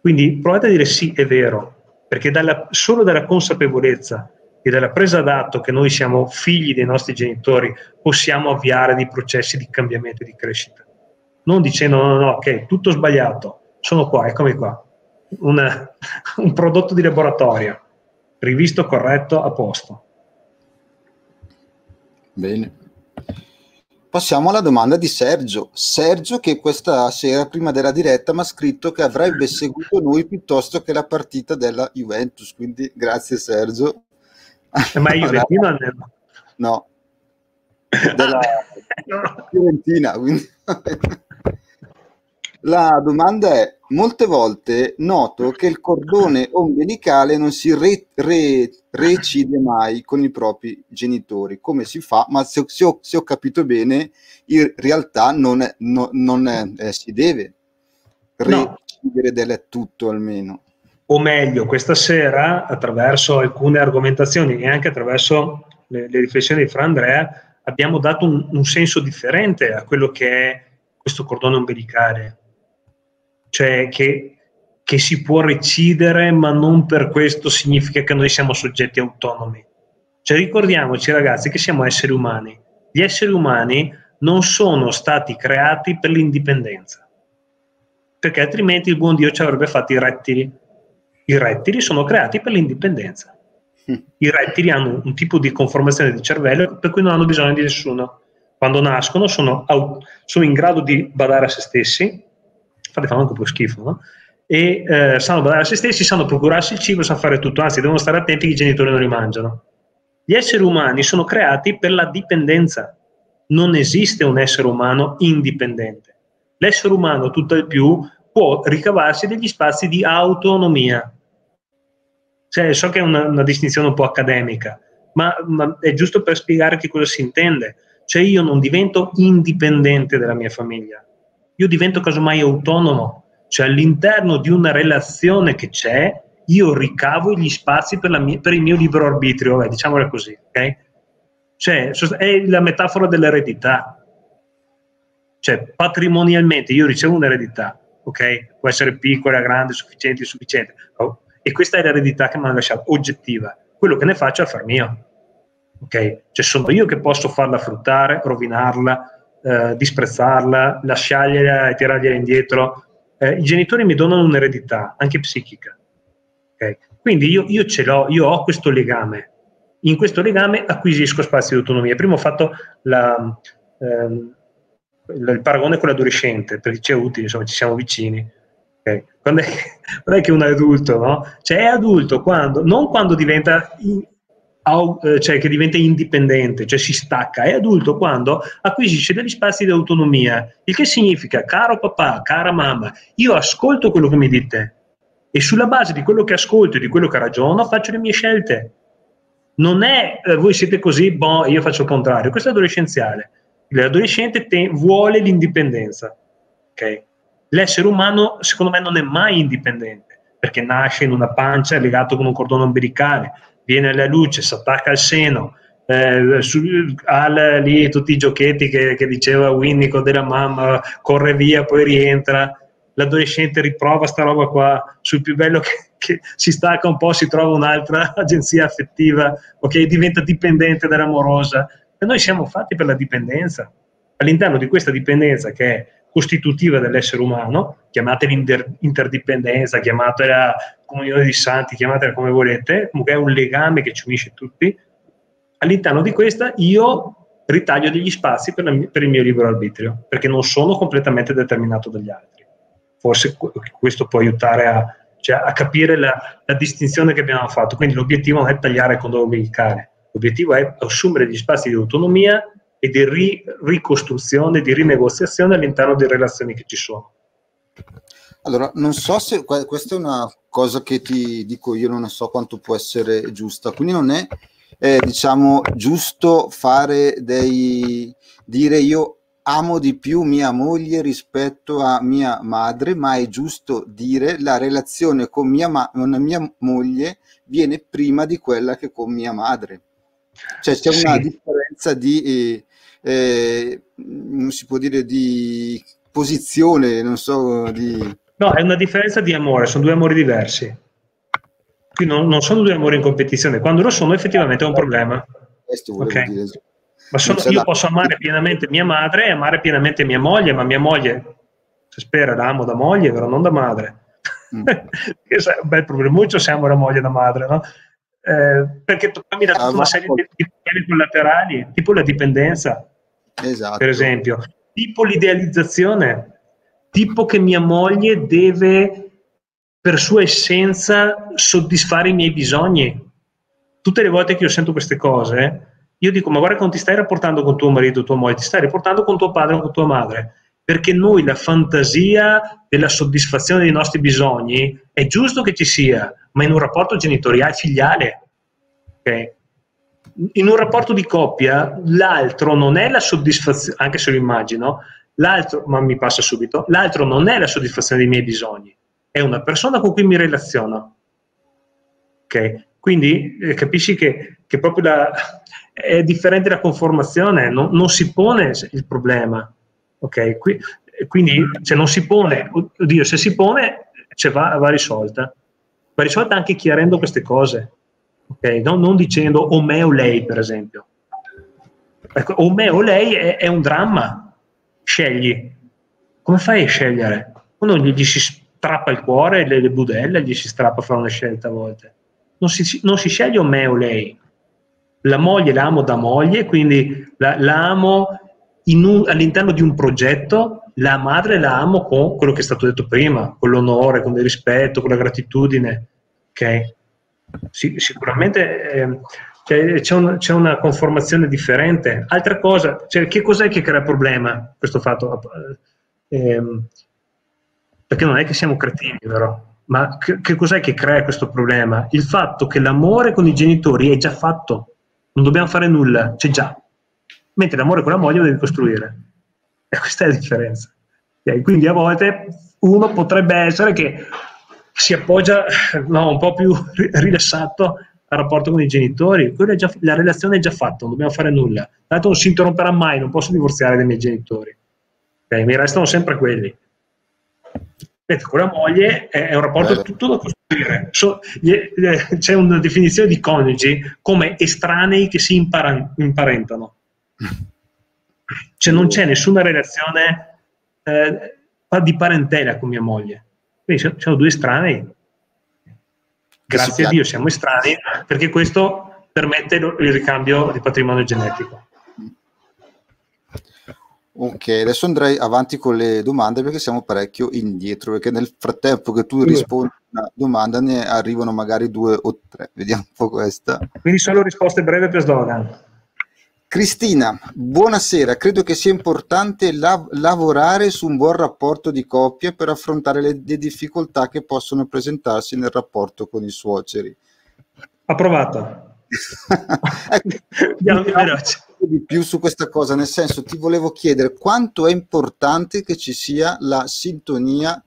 Quindi provate a dire sì, è vero, perché dalla, solo dalla consapevolezza e dalla presa d'atto che noi siamo figli dei nostri genitori possiamo avviare dei processi di cambiamento e di crescita. Non dicendo no, no, no, ok, tutto sbagliato, sono qua, eccomi qua, un, un prodotto di laboratorio, rivisto, corretto, a posto. Bene. Passiamo alla domanda di Sergio. Sergio che questa sera, prima della diretta, mi ha scritto che avrebbe seguito noi piuttosto che la partita della Juventus, quindi grazie Sergio. Eh, ma Juventino no. Della Fiorentina, quindi... La domanda è, molte volte noto che il cordone ombelicale non si re, re, recide mai con i propri genitori. Come si fa? Ma se, se, ho, se ho, capito bene, in realtà non, è, no, non è, eh, si deve recidere no. del tutto almeno. O meglio, questa sera, attraverso alcune argomentazioni e anche attraverso le, le riflessioni di Fra Andrea, abbiamo dato un, un senso differente a quello che è questo cordone ombelicale cioè che, che si può recidere, ma non per questo significa che noi siamo soggetti autonomi. Cioè ricordiamoci ragazzi che siamo esseri umani. Gli esseri umani non sono stati creati per l'indipendenza, perché altrimenti il buon Dio ci avrebbe fatto i rettili. I rettili sono creati per l'indipendenza. I rettili hanno un tipo di conformazione di cervello per cui non hanno bisogno di nessuno. Quando nascono sono, sono in grado di badare a se stessi, infatti fanno anche un po' schifo, no? e eh, sanno badare a se stessi, sanno procurarsi il cibo, sanno fare tutto, anzi devono stare attenti che i genitori non li mangiano. Gli esseri umani sono creati per la dipendenza, non esiste un essere umano indipendente. L'essere umano, tutt'al più, può ricavarsi degli spazi di autonomia. Cioè, so che è una, una distinzione un po' accademica, ma, ma è giusto per spiegare che cosa si intende. Cioè, io non divento indipendente dalla mia famiglia, io divento casomai autonomo cioè all'interno di una relazione che c'è, io ricavo gli spazi per, mia, per il mio libero arbitrio, eh, diciamolo così, ok? Cioè, è la metafora dell'eredità. Cioè, patrimonialmente io ricevo un'eredità, ok? Può essere piccola, grande, sufficiente, insufficiente. Oh, e questa è l'eredità che mi hanno lasciato, oggettiva. Quello che ne faccio è affar mio. Ok? Cioè, sono io che posso farla fruttare, rovinarla, eh, disprezzarla, lasciargliela e tirargliela indietro, eh, i genitori mi donano un'eredità, anche psichica. Okay? Quindi io, io, ce l'ho, io ho questo legame. In questo legame acquisisco spazi di autonomia. Prima ho fatto la, ehm, il paragone con l'adolescente, perché ci utile, insomma, ci siamo vicini. Okay? Quando, è, quando, è, che uno è adulto, no? Cioè è adulto quando, non quando diventa cioè che diventa indipendente, cioè si stacca, è adulto quando acquisisce degli spazi di autonomia, il che significa, caro papà, cara mamma, io ascolto quello che mi dite e sulla base di quello che ascolto e di quello che ragiono faccio le mie scelte. Non è eh, voi siete così, boh, io faccio il contrario, questo è adolescenziale. L'adolescente te- vuole l'indipendenza. Okay? L'essere umano, secondo me, non è mai indipendente perché nasce in una pancia legato con un cordone ombelicale, viene alla luce, si attacca al seno, eh, ha lì tutti i giochetti che, che diceva Winnico della mamma, corre via, poi rientra. L'adolescente riprova sta roba qua, sul più bello che, che si stacca un po', si trova un'altra agenzia affettiva, ok, diventa dipendente dall'amorosa. E noi siamo fatti per la dipendenza. All'interno di questa dipendenza che è costitutiva dell'essere umano, chiamatela interdipendenza, chiamatela comunione di santi, chiamatela come volete, comunque è un legame che ci unisce tutti. All'interno di questa io ritaglio degli spazi per, la, per il mio libero arbitrio, perché non sono completamente determinato dagli altri. Forse questo può aiutare a, cioè, a capire la, la, distinzione che abbiamo fatto. Quindi l'obiettivo non è tagliare con umbilicale, l'obiettivo è assumere degli spazi di autonomia e di ri- ricostruzione, di rinegoziazione all'interno delle relazioni che ci sono. Allora, non so se questa è una cosa che ti dico io, non so quanto può essere giusta, quindi non è, eh, diciamo, giusto fare dei, dire io amo di più mia moglie rispetto a mia madre, ma è giusto dire la relazione con mia, ma- mia moglie viene prima di quella che con mia madre. Cioè c'è una differenza di, eh, eh, non si può dire di posizione, non so, di... No, è una differenza di amore, sono due amori diversi. Qui non, non sono due amori in competizione, quando lo sono effettivamente è un problema. Okay. Ma sono, io da... posso amare pienamente mia madre e amare pienamente mia moglie, ma mia moglie, se spera, la amo da moglie, però non da madre. Mm. è un bel problema, molto se amo la moglie da madre, no? Eh, perché mi dà ah, una serie di problemi collaterali, tipo la dipendenza, esatto. per esempio, tipo l'idealizzazione, tipo che mia moglie deve per sua essenza soddisfare i miei bisogni. Tutte le volte che io sento queste cose, io dico, ma guarda che non ti stai rapportando con tuo marito o tua moglie, ti stai rapportando con tuo padre o con tua madre. Perché noi la fantasia della soddisfazione dei nostri bisogni è giusto che ci sia, ma in un rapporto genitoriale filiale. Okay? In un rapporto di coppia l'altro non è la soddisfazione, anche se lo immagino, l'altro, ma mi passa subito, l'altro non è la soddisfazione dei miei bisogni, è una persona con cui mi relaziono. Ok? Quindi eh, capisci che, che proprio la, è differente la conformazione, non, non si pone il problema. Ok? Qui, quindi se non si pone, oddio, se si pone, cioè va, va risolta. Va risolta anche chiarendo queste cose okay? non, non, dicendo o me o lei, per esempio. Ecco, o me o lei è, è, un dramma. Scegli. Come fai a scegliere? Uno gli, si strappa il cuore, le, le budelle, gli si strappa a fare una scelta a volte. non si, non si sceglie o me o lei. La moglie la amo da moglie, quindi la, la amo un, all'interno di un progetto, la madre la amo con quello che è stato detto prima, con l'onore, con il rispetto, con la gratitudine. Okay? Sì, sicuramente eh, c'è, un, c'è, una conformazione differente. Altra cosa, cioè, che cos'è che crea il problema questo fatto? Eh, perché non è che siamo cretini, vero? Ma che, che, cos'è che crea questo problema? Il fatto che l'amore con i genitori è già fatto, non dobbiamo fare nulla, c'è già. Mentre l'amore con la moglie lo devi costruire. E questa è la differenza. Quindi a volte uno potrebbe essere che si appoggia no, un po' più rilassato al rapporto con i genitori, già, la relazione è già fatta, non dobbiamo fare nulla. Tanto non si interromperà mai, non posso divorziare dai miei genitori. Okay? Mi restano sempre quelli. Mentre con la moglie è un rapporto tutto da costruire. So, c'è una definizione di coniugi come estranei che si impara, imparentano. Cioè non c'è nessuna relazione eh, di parentela con mia moglie. Quindi siamo due estranei. Grazie a Dio siamo estranei perché questo permette il ricambio di patrimonio genetico. Ok, adesso andrei avanti con le domande perché siamo parecchio indietro, perché nel frattempo che tu rispondi a una domanda ne arrivano magari due o tre. Vediamo un po' questa. Quindi solo risposte breve per slogan. Cristina, buonasera. Credo che sia importante lav- lavorare su un buon rapporto di coppia per affrontare le, le difficoltà che possono presentarsi nel rapporto con i suoceri. Approvato. ecco, di più su questa cosa, nel senso ti volevo chiedere quanto è importante che ci sia la sintonia,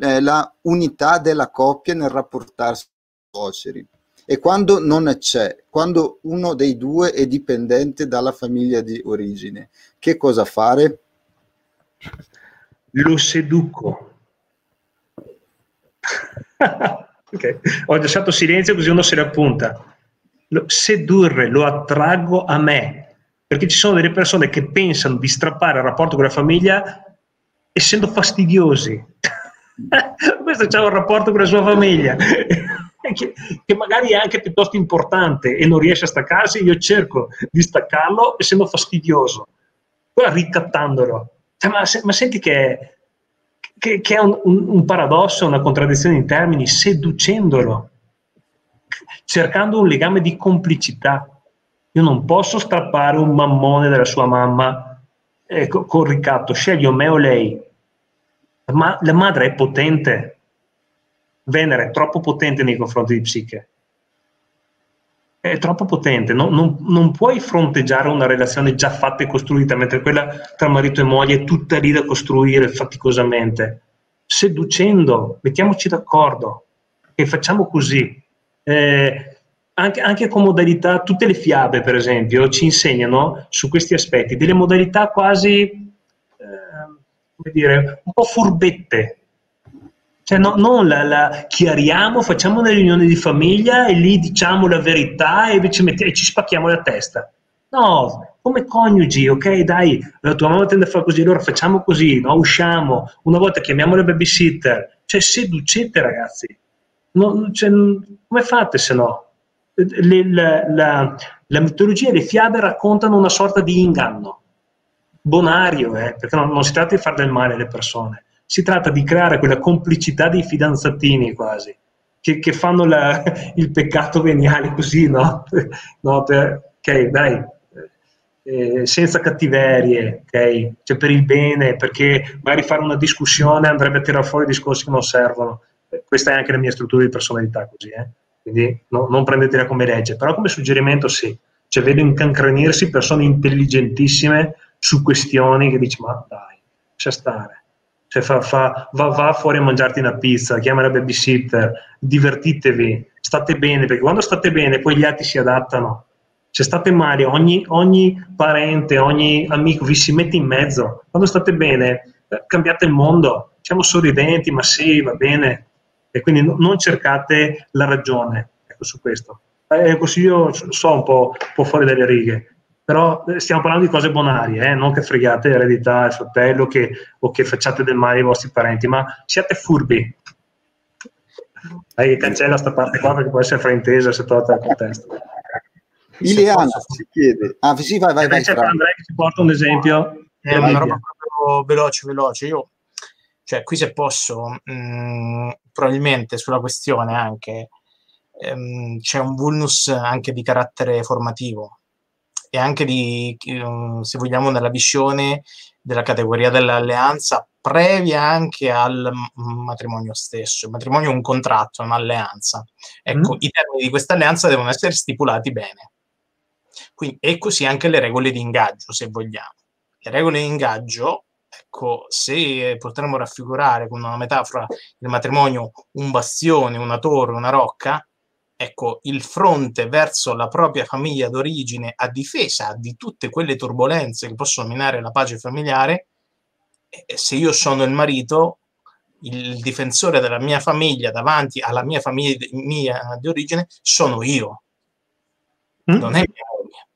eh, la unità della coppia nel rapportarsi con i suoceri e quando non c'è, quando uno dei due è dipendente dalla famiglia di origine, che cosa fare? Lo seduco. okay. Ho lasciato silenzio così uno se ne appunta. Lo, sedurre, lo attraggo a me, perché ci sono delle persone che pensano di strappare il rapporto con la famiglia essendo fastidiosi. Questo c'ha un rapporto con la sua famiglia che, che, magari è anche piuttosto importante e non riesce a staccarsi, io cerco di staccarlo essendo fastidioso, poi ricattandolo. Cioè, ma, ma, senti che, che, che è un, un, un paradosso, una contraddizione in termini, seducendolo, cercando un legame di complicità. Io non posso strappare un mammone della sua mamma eh, con ricatto, sceglio me o lei. Ma la madre è potente. Venere è troppo potente nei confronti di Psiche. È troppo potente, non, non, non, puoi fronteggiare una relazione già fatta e costruita, mentre quella tra marito e moglie è tutta lì da costruire faticosamente. Seducendo, mettiamoci d'accordo e facciamo così. Eh, anche, anche, con modalità, tutte le fiabe per esempio ci insegnano su questi aspetti delle modalità quasi, eh, come dire, un po' furbette. Cioè no, non la, la, chiariamo, facciamo una riunione di famiglia e lì diciamo la verità e ci, metti, e ci spacchiamo la testa. No, come coniugi, ok, dai, la tua mamma tende a fare così, allora facciamo così, no? usciamo, una volta chiamiamo la babysitter, cioè seducete ragazzi, no, cioè, come fate se no? le, la, la, la, mitologia e le fiabe raccontano una sorta di inganno, bonario, eh, perché non, non si tratta di fare del male alle persone, si tratta di creare quella complicità dei fidanzatini quasi, che, che fanno la, il peccato veniale così, no? no per, ok, dai, eh, senza cattiverie, ok? Cioè per il bene, perché magari fare una discussione andrebbe a tirare fuori discorsi che non servono. Questa è anche la mia struttura di personalità così, eh? quindi no, non prendetela come legge, però come suggerimento sì, cioè vedo incancrenirsi persone intelligentissime su questioni che dici ma dai, lascia stare, cioè fa, fa, va, va, fuori a mangiarti una pizza, chiama la babysitter, divertitevi, state bene, perché quando state bene poi gli altri si adattano, se state male ogni, ogni parente, ogni amico vi si mette in mezzo, quando state bene eh, cambiate il mondo, siamo sorridenti, ma sì, va bene, e quindi no, non cercate la ragione ecco, su questo. Eh, il consiglio so un po', un po', fuori dalle righe, però eh, stiamo parlando di cose bonarie, eh? non che fregate l'eredità, il fratello che, o che facciate del male ai vostri parenti, ma siate furbi. Dai, cancella sta parte qua perché può essere fraintesa se tolta dal contesto. Ileana si chiede. Ah, sì, vai, vai, vai. C'è Andrea che ci porta un esempio. È una roba proprio veloce, veloce. Io, cioè, qui se posso, mh, mm, probabilmente sulla questione anche ehm, c'è un vulnus anche di carattere formativo e anche di, ehm, se vogliamo, nella visione della categoria dell'alleanza previa anche al matrimonio stesso. Il matrimonio è un contratto, è un'alleanza. Ecco, mm. i termini di questa alleanza devono essere stipulati bene. Quindi, e così anche le regole di ingaggio, se vogliamo. Le regole di ingaggio, ecco, se potremmo raffigurare con una metafora il matrimonio un bastione, una torre, una rocca, ecco, il fronte verso la propria famiglia d'origine a difesa di tutte quelle turbulenze che possono minare la pace familiare, se io sono il marito, il difensore della mia famiglia davanti alla mia famiglia mia di origine sono io, mm? non è mia moglie.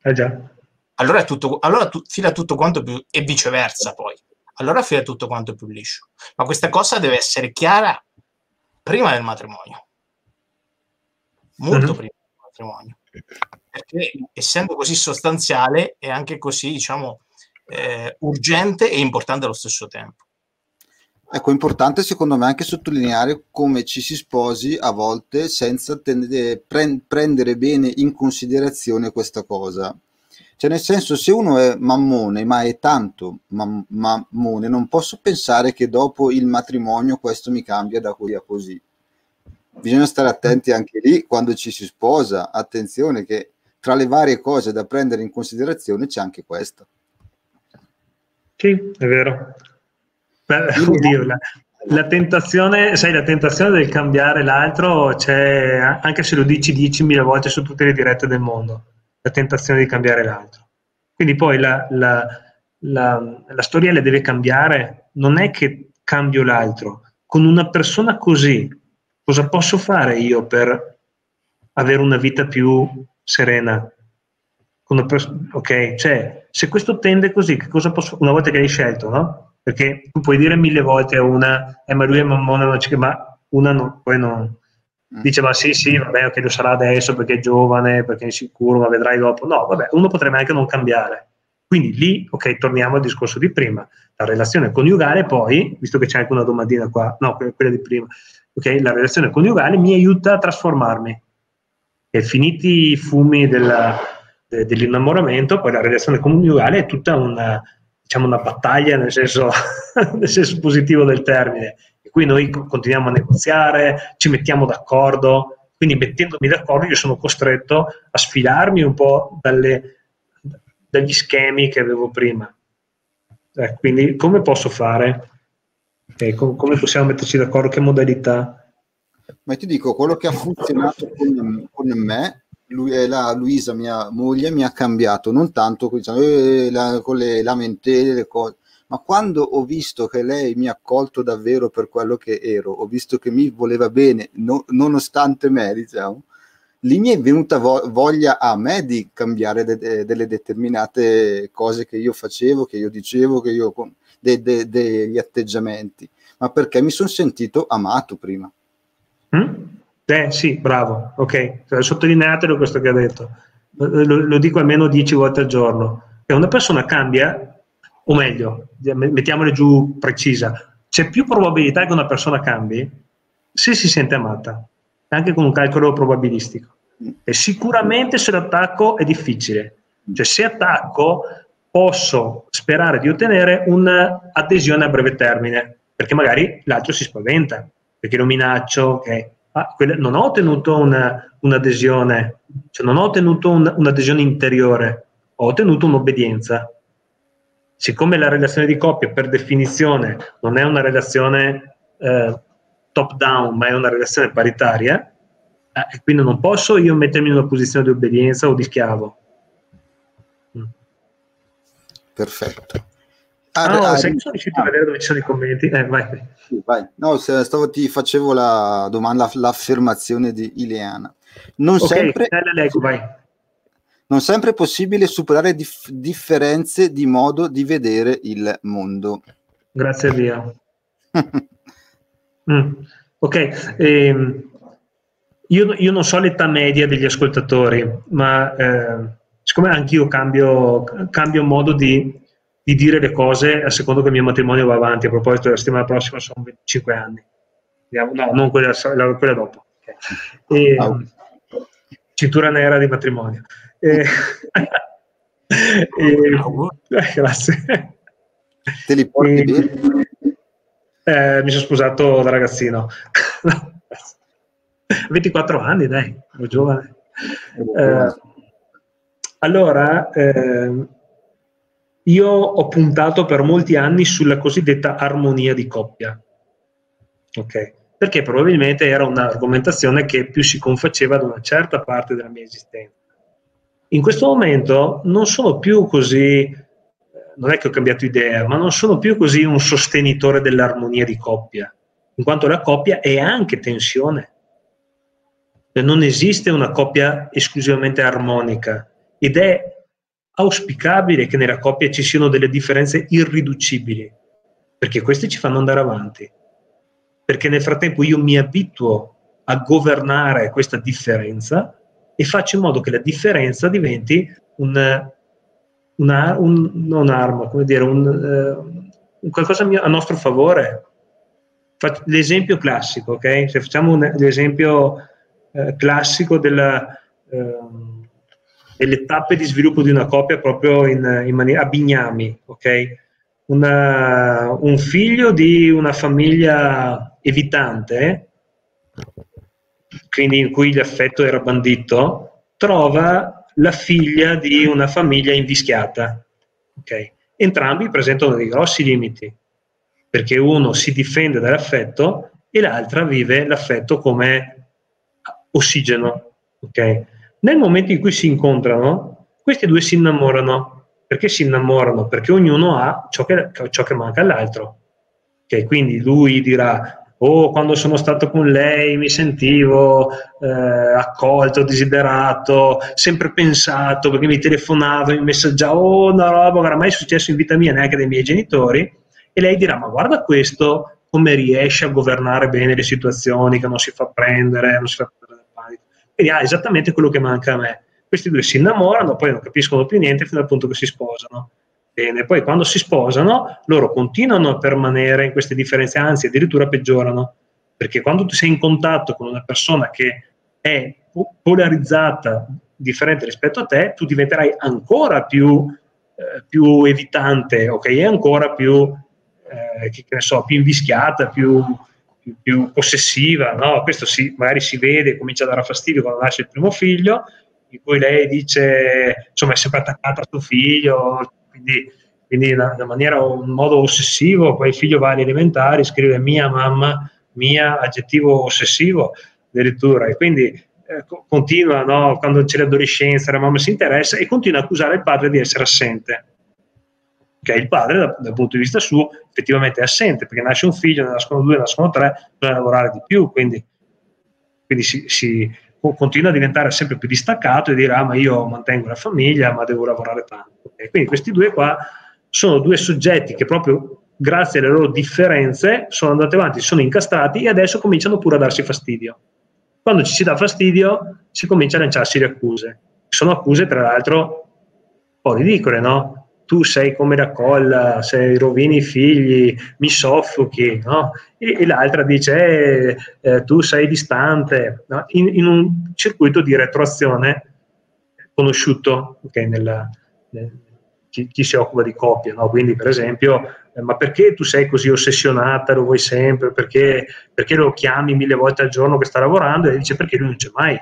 Eh già. Allora, è tutto, allora tu, fila tutto quanto più, e viceversa poi. Allora fila tutto quanto più liscio. Ma questa cosa deve essere chiara prima del matrimonio molto uh-huh. prima del matrimonio. Perché essendo così sostanziale è anche così, diciamo, eh, urgente e importante allo stesso tempo. Ecco, è importante secondo me anche sottolineare come ci si sposi a volte senza ten- pre- prendere bene in considerazione questa cosa. Cioè, nel senso, se uno è mammone, ma è tanto mam- mammone, non posso pensare che dopo il matrimonio questo mi cambia da così a così bisogna stare attenti anche lì quando ci si sposa. Attenzione che tra le varie cose da prendere in considerazione c'è anche questa. Sì, è vero. Beh, oddio, la, la, tentazione, sai, la tentazione del cambiare l'altro c'è anche se lo dici 10.000 volte su tutte le dirette del mondo, la tentazione di cambiare l'altro. Quindi poi la, la, la, la storiella deve cambiare, non è che cambio l'altro. Con una persona così, cosa posso fare io per avere una vita più serena? Ok, cioè, se questo tende così, che cosa posso Una volta che hai scelto, no? Perché tu puoi dire mille volte a una, eh, ma lui è non c'è, ma una no, poi non. Mm. Dice, ma sì, sì, vabbè, che lo sarà adesso perché è giovane, perché è insicuro, ma vedrai dopo. No, vabbè, uno potrebbe anche non cambiare. Quindi lì, ok, torniamo al discorso di prima. La relazione coniugale, poi, visto che c'è anche una domandina qua, no, quella di prima, okay? la relazione coniugale mi aiuta a trasformarmi. E finiti i fumi della, de, dell'innamoramento, poi la relazione coniugale è tutta una, diciamo una battaglia nel senso, nel senso positivo del termine. E qui noi continuiamo a negoziare, ci mettiamo d'accordo, quindi mettendomi d'accordo io sono costretto a sfilarmi un po' dalle, dagli schemi che avevo prima. Eh, quindi come posso fare? Okay, com- come possiamo metterci d'accordo? Che modalità? Ma ti dico, quello che ha funzionato con, con me, lui, eh, la Luisa, mia moglie, mi ha cambiato, non tanto diciamo, eh, la, con le lamentele, le cose, ma quando ho visto che lei mi ha accolto davvero per quello che ero, ho visto che mi voleva bene, no, nonostante me, diciamo, lì mi è venuta vo- voglia a me di cambiare de- de- delle determinate cose che io facevo, che io dicevo, che io con de, de, degli atteggiamenti, ma perché mi sono sentito amato prima. Mm? Eh sì, bravo, ok, sottolineatelo questo che ha detto, lo, lo dico almeno dieci volte al giorno, che una persona cambia, o meglio, mettiamole giù precisa, c'è più probabilità che una persona cambi se si sente amata, anche con un calcolo probabilistico. Mm. E sicuramente se l'attacco è difficile. Cioè se attacco posso sperare di ottenere un'adesione a breve termine, perché magari l'altro si spaventa, perché lo minaccio, okay. ah, non ho ottenuto una, un'adesione, cioè non ho ottenuto un, un'adesione interiore, ho ottenuto un'obbedienza. Siccome la relazione di coppia per definizione non è una relazione eh, top down, ma è una relazione paritaria, eh, quindi non posso io mettermi in una posizione di obbedienza o di schiavo Perfetto. Ah, ah, no, sei riuscito a vedere dove ci sono i commenti? Eh, vai. vai. No, stavo, ti facevo la domanda, l'affermazione di Ileana. Non, okay, sempre, leggo, non sempre è possibile superare dif- differenze di modo di vedere il mondo. Grazie a Dio. mm. Ok, ehm, io, io, non so l'età media degli ascoltatori, ma eh, siccome anch'io cambio, cambio modo di, di, dire le cose a secondo che il mio matrimonio va avanti, a proposito della settimana prossima sono 25 anni, no, non quella, quella dopo. Okay. E, oh. Cintura nera di matrimonio. E, e, eh, grazie. Te li porti e, bene? Eh, mi sono sposato da ragazzino. 24 anni, dai, ero giovane. Eh, allora, eh, io ho puntato per molti anni sulla cosiddetta armonia di coppia. Ok? Perché probabilmente era un'argomentazione che più si confaceva ad una certa parte della mia esistenza. In questo momento non sono più così non è che ho cambiato idea, ma non sono più così un sostenitore dell'armonia di coppia, in quanto la coppia è anche tensione. Non esiste una coppia esclusivamente armonica ed è auspicabile che nella coppia ci siano delle differenze irriducibili, perché queste ci fanno andare avanti. Perché nel frattempo io mi abituo a governare questa differenza e faccio in modo che la differenza diventi un una, un, non un'arma, come dire, un, uh, un qualcosa a nostro favore. L'esempio classico, ok? Se facciamo un, l'esempio uh, classico della, uh, delle tappe di sviluppo di una coppia proprio in, in maniera a bignami, ok? Una, un figlio di una famiglia evitante, quindi in cui l'affetto era bandito, trova la figlia di una famiglia invischiata. Okay? Entrambi presentano dei grossi limiti, perché uno si difende dall'affetto e l'altra vive l'affetto come ossigeno. Okay? Nel momento in cui si incontrano, questi due si innamorano. Perché si innamorano? Perché ognuno ha ciò che, ciò che manca all'altro. Okay? Quindi lui dirà oh, quando sono stato con lei mi sentivo eh, accolto, desiderato, sempre pensato perché mi telefonava, mi messaggiava, oh, una roba che mai è successo in vita mia neanche dai miei genitori. E lei dirà, ma guarda questo, come riesce a governare bene le situazioni, che non si fa prendere, non si fa prendere. Quindi ha ah, esattamente quello che manca a me. Questi due si innamorano, poi non capiscono più niente fino al punto che si sposano. Bene, poi quando si sposano, loro continuano a permanere in queste differenze, anzi addirittura peggiorano, perché quando tu sei in contatto con una persona che è polarizzata, differente rispetto a te, tu diventerai ancora più, eh, più evitante, ok? E ancora più, eh, che, che so, più invischiata, più, più, più possessiva, no? Questo si, magari si vede, comincia a dare fastidio quando nasce il primo figlio, in cui lei dice, insomma, è sempre attaccata a suo figlio, quindi, quindi in una maniera, in modo ossessivo, poi il figlio va alle elementari, scrive mia mamma, mia, aggettivo ossessivo addirittura, e quindi eh, continua, no? quando c'è l'adolescenza, la mamma si interessa e continua a accusare il padre di essere assente. Che il padre, dal, dal, punto di vista suo, effettivamente è assente, perché nasce un figlio, ne nascono due, ne nascono tre, bisogna lavorare di più, quindi, quindi si, si continua a diventare sempre più distaccato e dirà ah, ma io mantengo la famiglia ma devo lavorare tanto. Okay? Quindi questi due qua sono due soggetti che proprio grazie alle loro differenze sono andati avanti, sono incastrati e adesso cominciano pure a darsi fastidio. Quando ci si dà fastidio si comincia a lanciarsi le accuse. Sono accuse tra l'altro un po' ridicole, no? Tu sei come la colla, sei rovini i figli, mi soffochi, no? e, e, l'altra dice eh, eh, tu sei distante, no? in, in, un circuito di retroazione conosciuto okay, nella, nel, chi, chi, si occupa di coppia, no? quindi per esempio, eh, ma perché tu sei così ossessionata, lo vuoi sempre, perché, perché lo chiami mille volte al giorno che sta lavorando e dice perché lui non c'è mai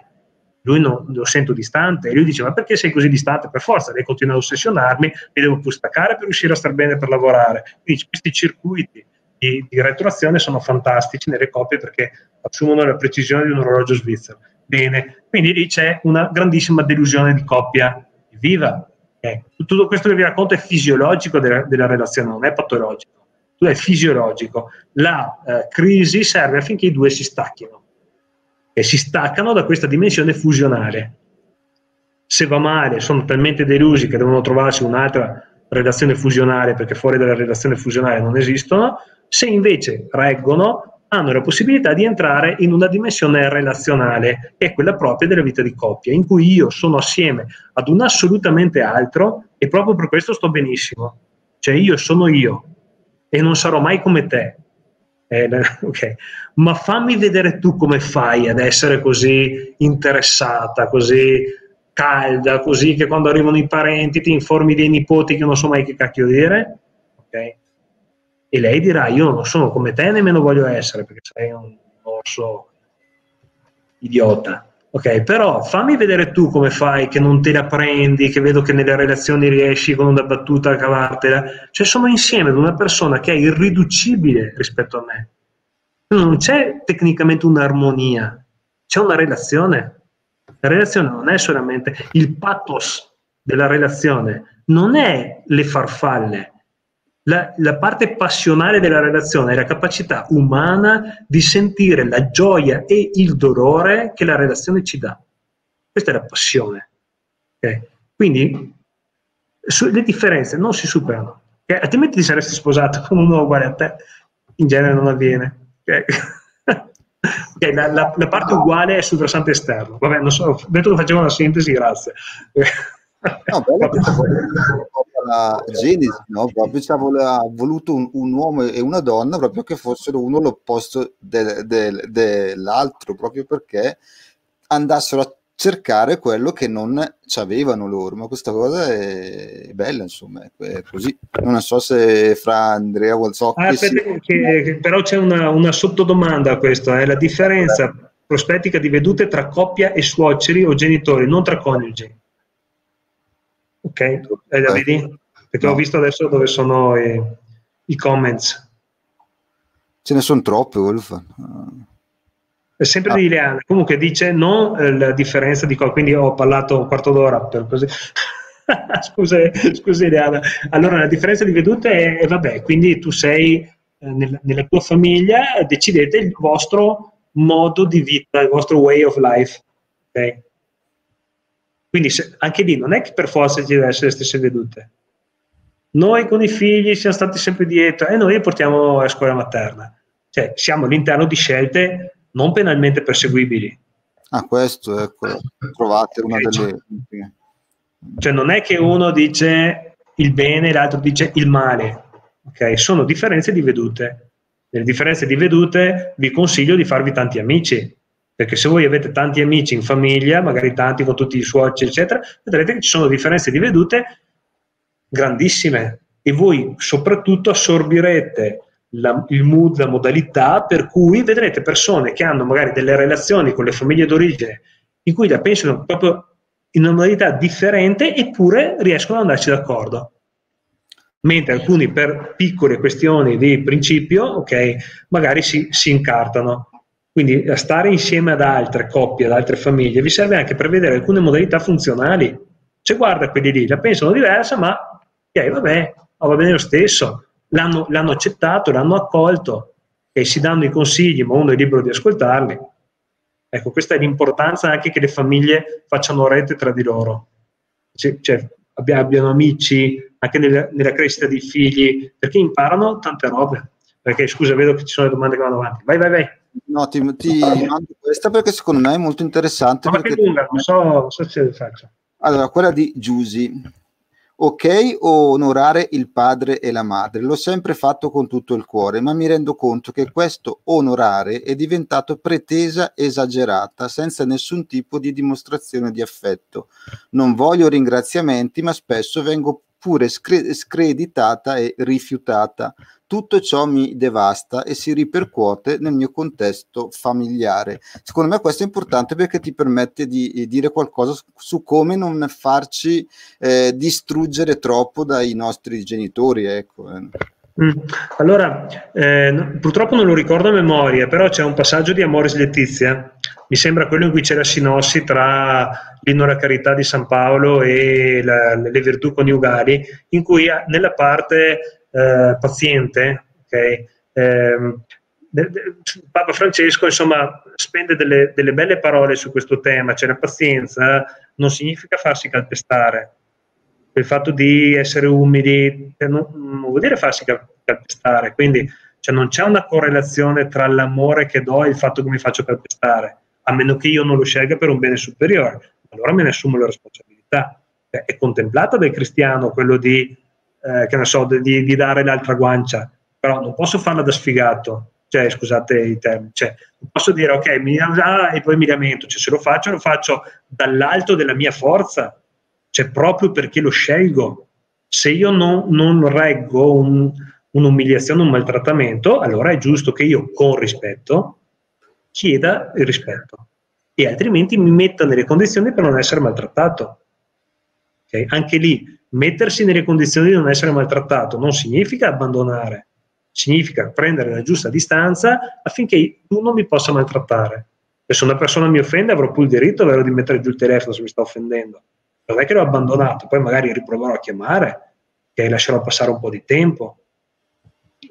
lui non, lo sento distante e lui dice ma perché sei così distante? Per forza, lei continua ad ossessionarmi, mi devo staccare per riuscire a star bene per lavorare. Quindi questi circuiti di, di retroazione sono fantastici nelle coppie perché assumono la precisione di un orologio svizzero. Bene, quindi lì c'è una grandissima delusione di coppia. Viva! Eh, tutto questo che vi racconto è fisiologico della, della relazione, non è patologico. È fisiologico. La eh, crisi serve affinché i due si stacchino e si staccano da questa dimensione fusionale. Se va male, sono talmente delusi che devono trovarsi un'altra relazione fusionale perché fuori dalla relazione fusionale non esistono. Se invece reggono, hanno la possibilità di entrare in una dimensione relazionale, che è quella propria della vita di coppia, in cui io sono assieme ad un assolutamente altro e proprio per questo sto benissimo. Cioè io sono io e non sarò mai come te. Eh, okay. Ma fammi vedere tu come fai ad essere così interessata, così calda, così che quando arrivano i parenti ti informi dei nipoti che non so mai che cacchio dire. Okay e lei dirà io non sono come te nemmeno voglio essere perché sei un orso idiota ok però fammi vedere tu come fai che non te la prendi che vedo che nelle relazioni riesci con una battuta a cavartela. Cioè sono insieme ad una persona che è irriducibile rispetto a me. Non c'è tecnicamente un'armonia c'è una relazione. La relazione non è solamente il pathos della relazione non è le farfalle la, la, parte passionale della relazione è la capacità umana di sentire la gioia e il dolore che la relazione ci dà. Questa è la passione. Okay? Quindi su, le differenze non si superano. Okay? Altrimenti ti saresti sposato con uno uguale a te. In genere non avviene. Okay? la, la, la, parte uguale è sul versante esterno. Vabbè, non so, detto che facevo una sintesi, grazie. No, bello la Genesi, no? proprio ci ha voluto un, un, uomo e una donna proprio che fossero uno l'opposto del, del, dell'altro, proprio perché andassero a cercare quello che non avevano loro, ma questa cosa è bella, insomma, è così. Non so se fra Andrea Walzocchi... Ah, si... che, però c'è una, una sottodomanda a questo, è eh? la differenza prospettica di vedute tra coppia e suoceri o genitori, non tra coniugi. Ok, eh, la vedi? Perché no. ho visto adesso dove sono i, i comments. Ce ne sono troppe, Wolf. È sempre ah. di Ileana. Comunque dice non eh, la differenza di cosa, quindi ho parlato un quarto d'ora per così. scusa, scusa Ileana. Allora la differenza di vedute è, è vabbè, quindi tu sei eh, nel, nella tua famiglia, decidete il vostro modo di vita, il vostro way of life. Okay? Quindi se, anche lì non è che per forza ci deve essere le stesse vedute. Noi con i figli siamo stati sempre dietro e noi li portiamo a scuola materna. Cioè siamo all'interno di scelte non penalmente perseguibili. Ah, questo, ecco, trovate una delle... Cioè non è che uno dice il bene e l'altro dice il male. Ok, sono differenze di vedute. Nelle differenze di vedute vi consiglio di farvi tanti amici, perché se voi avete tanti amici in famiglia, magari tanti con tutti i suoceri, eccetera, vedrete che ci sono differenze di vedute grandissime e voi soprattutto assorbirete la, il mood, la modalità per cui vedrete persone che hanno magari delle relazioni con le famiglie d'origine in cui la pensano proprio in una modalità differente eppure riescono ad andarci d'accordo. Mentre alcuni per piccole questioni di principio, ok, magari si, si incartano. Quindi a stare insieme ad altre coppie, ad altre famiglie, vi serve anche per vedere alcune modalità funzionali. Cioè guarda quelli lì, la pensano diversa, ma ok, vabbè, oh, va bene lo stesso. L'hanno, l'hanno accettato, l'hanno accolto e si danno i consigli, ma uno è libero di ascoltarli. Ecco, questa è l'importanza anche che le famiglie facciano rete tra di loro. Cioè abbiano amici anche nella, nella crescita dei figli, perché imparano tante robe. Perché scusa, vedo che ci sono le domande che vanno avanti. Vai, vai, vai. No, ti, ti mando questa perché secondo me è molto interessante. Ma perché lunga, non so, non so se faccio. Allora, quella di Giusy. Ok onorare il padre e la madre, l'ho sempre fatto con tutto il cuore, ma mi rendo conto che questo onorare è diventato pretesa esagerata, senza nessun tipo di dimostrazione di affetto. Non voglio ringraziamenti, ma spesso vengo pure scre- screditata e rifiutata. Tutto ciò mi devasta e si ripercuote nel mio contesto familiare. Secondo me questo è importante perché ti permette di dire qualcosa su come non farci eh, distruggere troppo dai nostri genitori. Ecco. Mm. Allora, eh, purtroppo non lo ricordo a memoria, però c'è un passaggio di Amoris Letizia, mi sembra quello in cui c'è la sinossi tra l'inno alla carità di San Paolo e la, le virtù coniugali, in cui nella parte eh, paziente, okay, eh, Papa Francesco insomma spende delle, delle, belle parole su questo tema, cioè la pazienza non significa farsi calpestare, il fatto di essere umili non, non vuol dire farsi calpestare, quindi Cioè non c'è una correlazione tra l'amore che do e il fatto che mi faccio calpestare, a meno che io non lo scelga per un bene superiore. Allora me ne assumo la responsabilità. Cioè, è contemplata dal cristiano quello di, eh, che ne so, di, di dare l'altra guancia, però non posso farla da sfigato cioè scusate i termini, cioè, posso dire ok, mi ah, e poi mi lamento, cioè, se lo faccio lo faccio dall'alto della mia forza, cioè proprio perché lo scelgo. Se io non, non reggo un, un'umiliazione, un maltrattamento, allora è giusto che io con rispetto chieda il rispetto e altrimenti mi metta nelle condizioni per non essere maltrattato. Okay? Anche lì, mettersi nelle condizioni di non essere maltrattato non significa abbandonare, significa prendere la giusta distanza affinché tu non mi possa maltrattare. E se una persona mi offende avrò pure il diritto vero, di mettere giù il telefono se mi sta offendendo. Non è che l'ho abbandonato, poi magari riproverò a chiamare, che lascerò passare un po' di tempo.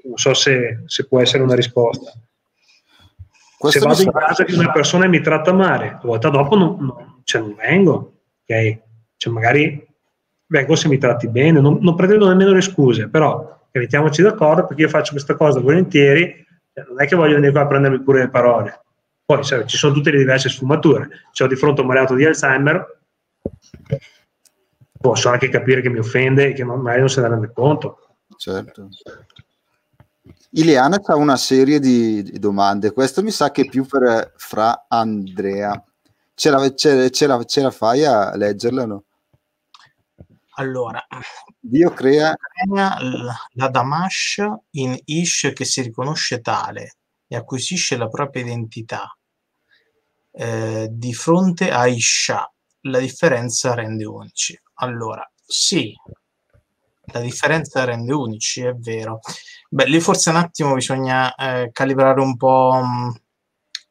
Non so se, se può essere una risposta. Questo se vado in casa di una persona e mi tratta male, la volta dopo non, non, cioè non vengo, ok? Cioè magari vengo se mi tratti bene, non, non pretendo nemmeno le scuse, però e mettiamoci d'accordo perché io faccio questa cosa volentieri, cioè, non è che voglio venire qua a prendermi pure le parole. Poi sai, ci sono tutte le diverse sfumature. Se ho di fronte un malato di Alzheimer, posso anche capire che mi offende e che magari non se ne rende conto. Certo. Ileana ha una serie di, di, domande, questo mi sa che è più per Fra Andrea. Ce la, ce, ce la, ce la fai a leggerla no? Allora, Dio crea la Damash in Ish che si riconosce tale e acquisisce la propria identità eh, di fronte a Isha. La differenza rende unici. Allora, sì, la differenza rende unici, è vero. Beh, lì forse un attimo bisogna eh, calibrare un po' mh,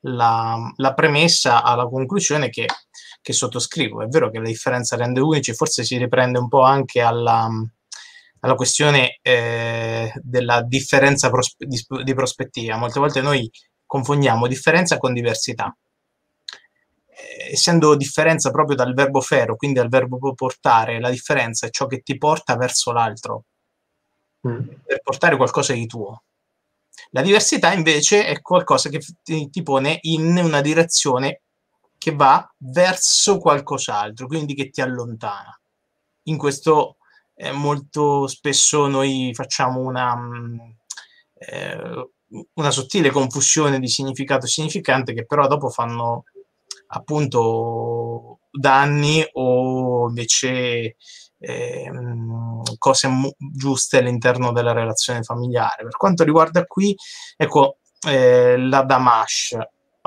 la, la premessa alla conclusione che che sottoscrivo. È vero che la differenza rende unici, forse si riprende un po' anche alla, alla questione eh, della differenza prospe- di, di, prospettiva. Molte volte noi confondiamo differenza con diversità. Eh, essendo differenza proprio dal verbo fero, quindi dal verbo portare, la differenza è ciò che ti porta verso l'altro, mm. per portare qualcosa di tuo. La diversità invece è qualcosa che ti, ti pone in una direzione che va verso qualcos'altro, quindi che ti allontana. In questo eh, molto spesso noi facciamo una, mm, eh, una sottile confusione di significato e significante che però dopo fanno appunto danni o invece eh, cose giuste all'interno della relazione familiare. Per quanto riguarda qui, ecco, eh, la Damash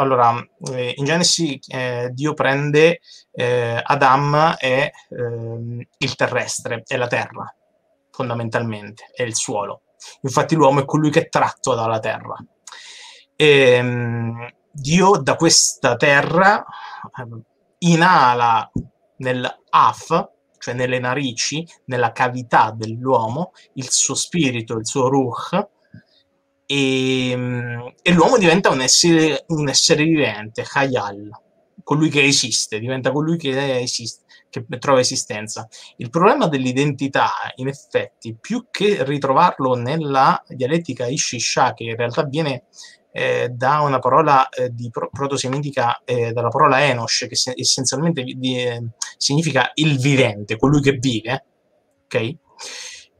allora, eh, in Genesi eh, Dio prende eh, Adam e ehm, il terrestre, è la terra, fondamentalmente, è il suolo. Infatti l'uomo è colui che è tratto dalla terra. E, ehm, Dio da questa terra ehm, inala nel Af, cioè nelle narici, nella cavità dell'uomo, il suo spirito, il suo ruh, e, ehm, e l'uomo diventa un essere, un essere vivente, Hayal, colui che esiste, diventa colui che esiste, che trova esistenza. Il problema dell'identità, in effetti, più che ritrovarlo nella dialettica Ishisha, che in realtà viene eh, da una parola eh, di pro- protosemitica, eh, dalla parola Enosh, che se- essenzialmente vi- eh, significa il vivente, colui che vive, ok?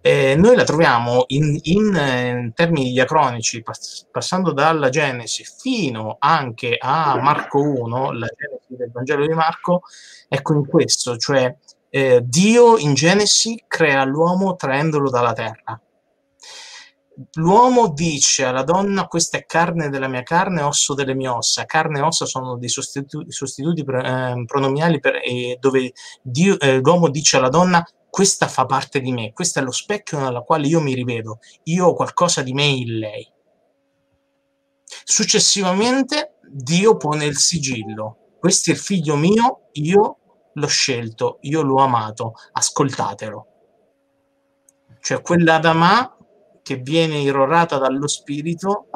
Eh, noi la troviamo in, in, eh, in termini diacronici, pass- passando dalla Genesi fino anche a Marco 1, la Genesi del Vangelo di Marco, ecco in questo, cioè eh, Dio in Genesi crea l'uomo traendolo dalla terra. L'uomo dice alla donna: Questa è carne della mia carne, osso delle mie ossa. Carne e ossa sono dei sostituti, sostituti eh, pronomiali per, eh, dove Dio, eh, l'uomo dice alla donna: questa fa parte di me, questo è lo specchio nella quale io mi rivedo, io ho qualcosa di me in lei. Successivamente Dio pone il sigillo, questo è il figlio mio, io l'ho scelto, io l'ho amato, ascoltatelo. Cioè quell'Adama che viene irrorata dallo Spirito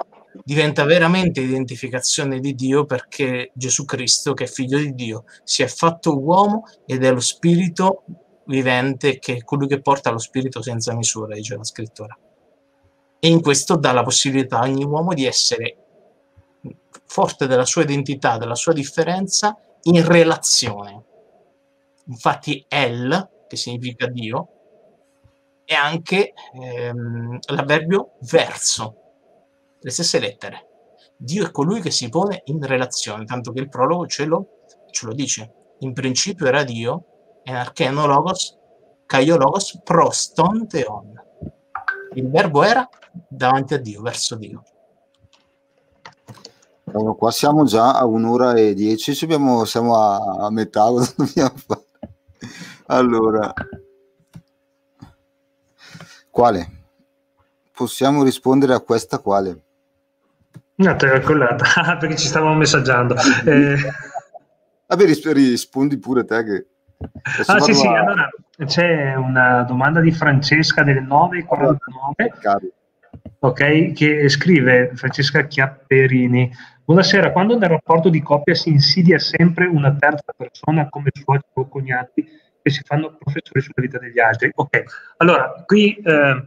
diventa veramente identificazione di Dio perché Gesù Cristo, che è figlio di Dio, si è fatto uomo ed è lo Spirito vivente che è colui che porta lo spirito senza misura, dice la scrittura. e in questo dà la possibilità a ogni uomo di essere forte della sua identità, della sua differenza in relazione. Infatti El, che significa Dio, è anche ehm, l'avverbio verso, le stesse lettere. Dio è colui che si pone in relazione, tanto che il prologo ce lo, ce lo dice. In principio era Dio, en archeno logos, caio logos, proston teon. Il verbo era davanti a Dio, verso Dio. Allora, qua siamo già a un'ora e dieci, abbiamo, siamo a, a metà. Allora, quale? Possiamo rispondere a questa quale? No, te l'ho collata, perché ci stavamo messaggiando. Eh... Vabbè, rispondi pure te che... Ah sì, sì, a... allora c'è una domanda di Francesca delle 9.49 ok, che scrive Francesca Chiapperini Buonasera, quando nel rapporto di coppia si insidia sempre una terza persona come suoceri o cognati che si fanno professori sulla vita degli altri. Ok, allora qui... Eh,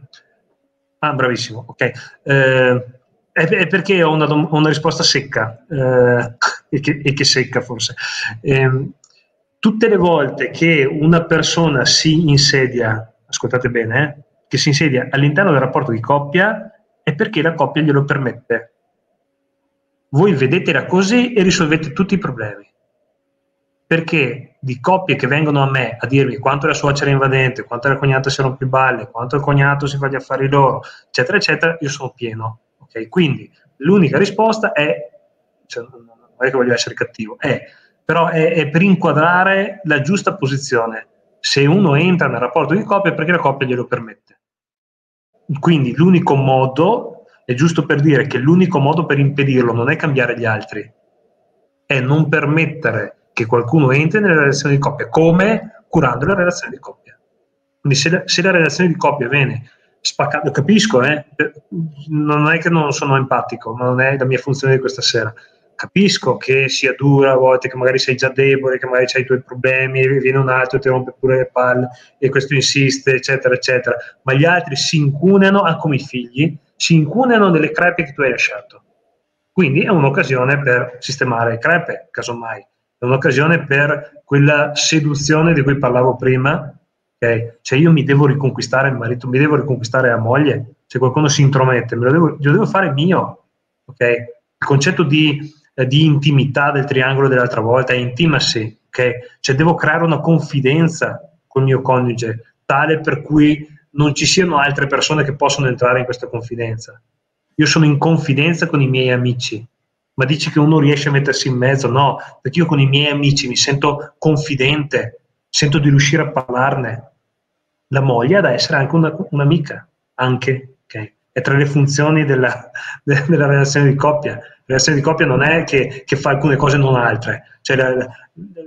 ah, bravissimo, ok. Eh, è, è, perché ho una, una risposta secca, eh, e, che, e, che, secca forse. Eh, tutte le volte che una persona si insedia, ascoltate bene, eh, che si insedia all'interno del rapporto di coppia, è perché la coppia glielo permette voi vedetela così e risolvete tutti i problemi. Perché di coppie che vengono a me a dirmi quanto la suocera è invadente, quanto la cognata si rompe balle, quanto il cognato si fa gli affari loro, eccetera, eccetera, io sono pieno. Okay? Quindi l'unica risposta è, cioè, non è che voglio essere cattivo, è, però è, è per inquadrare la giusta posizione. Se uno entra nel rapporto di coppia è perché la coppia glielo permette. Quindi l'unico modo è giusto per dire che l'unico modo per impedirlo non è cambiare gli altri, è non permettere che qualcuno entri nelle relazioni di coppia, come curando la relazione di coppia. Quindi se la, se la relazione di coppia viene spaccata, capisco, eh, non è che non sono empatico, ma non è la mia funzione di questa sera. Capisco che sia dura a volte, che magari sei già debole, che magari hai i tuoi problemi, viene un altro, ti rompe pure le palle e questo insiste, eccetera, eccetera. Ma gli altri si incunano anche come i figli si incunano delle crepe che tu hai lasciato. Quindi è un'occasione per sistemare crepe, casomai. È un'occasione per quella seduzione di cui parlavo prima. Okay? Cioè io mi devo riconquistare il marito, mi devo riconquistare la moglie. Se qualcuno si intromette, me lo devo, lo devo fare mio. Okay? Il concetto di, eh, di, intimità del triangolo dell'altra volta è intimacy. Okay? Cioè devo creare una confidenza col mio coniuge, tale per cui non ci siano altre persone che possono entrare in questa confidenza. Io sono in confidenza con i miei amici, ma dici che uno riesce a mettersi in mezzo? No, perché io con i miei amici mi sento confidente, sento di riuscire a parlarne. La moglie ha da essere anche una, un'amica, anche, okay? È tra le funzioni della, della, relazione di coppia. La relazione di coppia non è che, che fa alcune cose e non altre. Cioè la,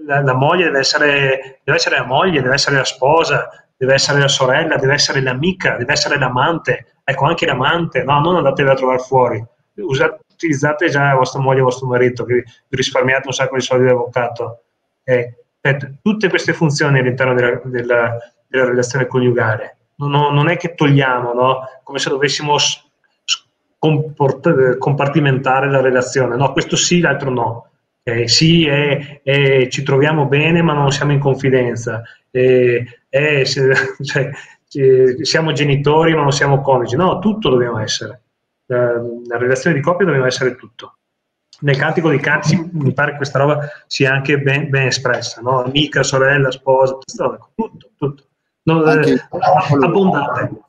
la, la moglie deve essere, deve essere la moglie, deve essere la sposa, deve essere la sorella, deve essere l'amica, deve essere l'amante, ecco anche l'amante, no, non andatevi a trovare fuori, Usate, utilizzate già vostra moglie e vostro marito, che vi risparmiate un sacco di soldi di avvocato. Eh, tutte queste funzioni all'interno della, della, della relazione coniugale, non, non, è che togliamo, no? come se dovessimo comport- compartimentare la relazione, no, questo sì, l'altro no. Eh, sì, eh, eh, ci troviamo bene, ma non siamo in confidenza. Eh, cioè, siamo genitori, ma non siamo coniugi. No, tutto dobbiamo essere. La, la relazione di coppia dobbiamo essere tutto. Nel cantico di canti mi pare che questa roba sia anche ben, ben espressa, no? amica, sorella, sposa, tutto, tutto. No, eh, abbondante.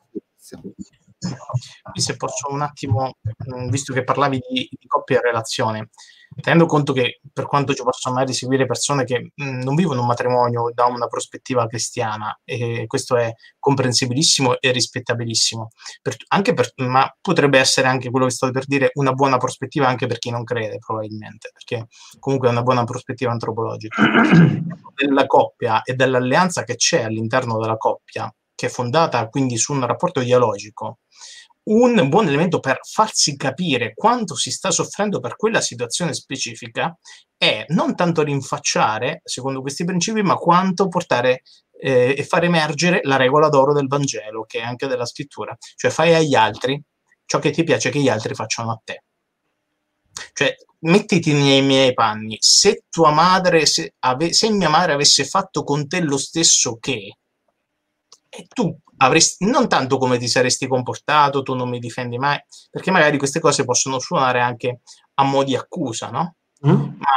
Se posso un attimo, visto che parlavi di, di coppia e relazione, tenendo conto che per quanto ci possono magari seguire persone che mh, mm, non vivono un matrimonio da una prospettiva cristiana, e questo è comprensibilissimo e rispettabilissimo, per, per, ma potrebbe essere anche quello che state per dire una buona prospettiva anche per chi non crede, probabilmente, perché comunque è una buona prospettiva antropologica. della coppia e dell'alleanza che c'è all'interno della coppia, che è fondata quindi su un rapporto dialogico, un buon elemento per farsi capire quanto si sta soffrendo per quella situazione specifica è non tanto rinfacciare, secondo questi principi, ma quanto portare eh, e far emergere la regola d'oro del Vangelo, che è anche della scrittura. Cioè fai agli altri ciò che ti piace che gli altri facciano a te. Cioè, mettiti nei miei panni, se tua madre, se, ave, se mia madre avesse fatto con te lo stesso che, e tu avresti, non tanto come ti saresti comportato, tu non mi difendi mai, perché magari queste cose possono suonare anche a mo' di accusa, no? Mm. Ma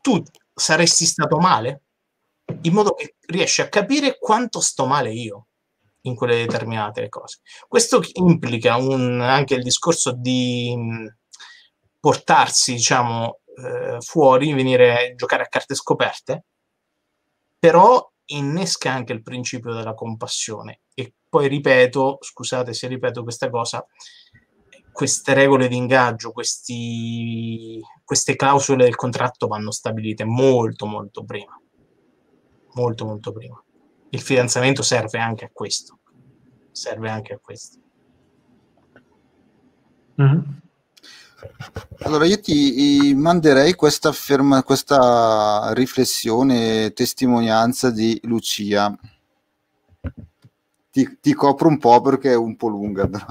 tu saresti stato male? In modo che riesci a capire quanto sto male io in quelle determinate cose. Questo implica un, anche il discorso di portarsi, diciamo, eh, fuori, venire a giocare a carte scoperte, però innesca anche il principio della compassione. E poi ripeto, scusate se ripeto questa cosa, queste regole di ingaggio, questi, queste clausole del contratto vanno stabilite molto molto prima. Molto molto prima. Il fidanzamento serve anche a questo. Serve anche a questo. Mm-hmm. Allora io ti manderei questa, ferma, questa riflessione, testimonianza di Lucia. Ti, ti, copro un po' perché è un po' lunga. Però.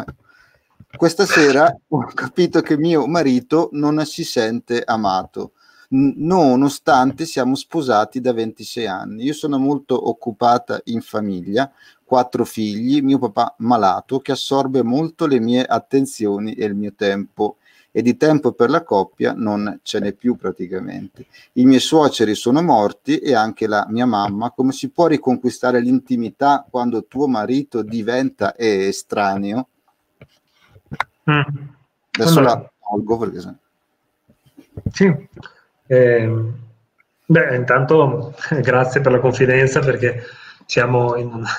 Questa sera ho capito che mio marito non si sente amato, nonostante siamo sposati da 26 anni. Io sono molto occupata in famiglia, quattro figli, mio papà malato che assorbe molto le mie attenzioni e il mio tempo e di tempo per la coppia non ce n'è più praticamente. I miei suoceri sono morti e anche la mia mamma. Come si può riconquistare l'intimità quando tuo marito diventa estraneo? Mm. Adesso allora. la tolgo perché... Sì. Eh, beh, intanto grazie per la confidenza perché siamo in una,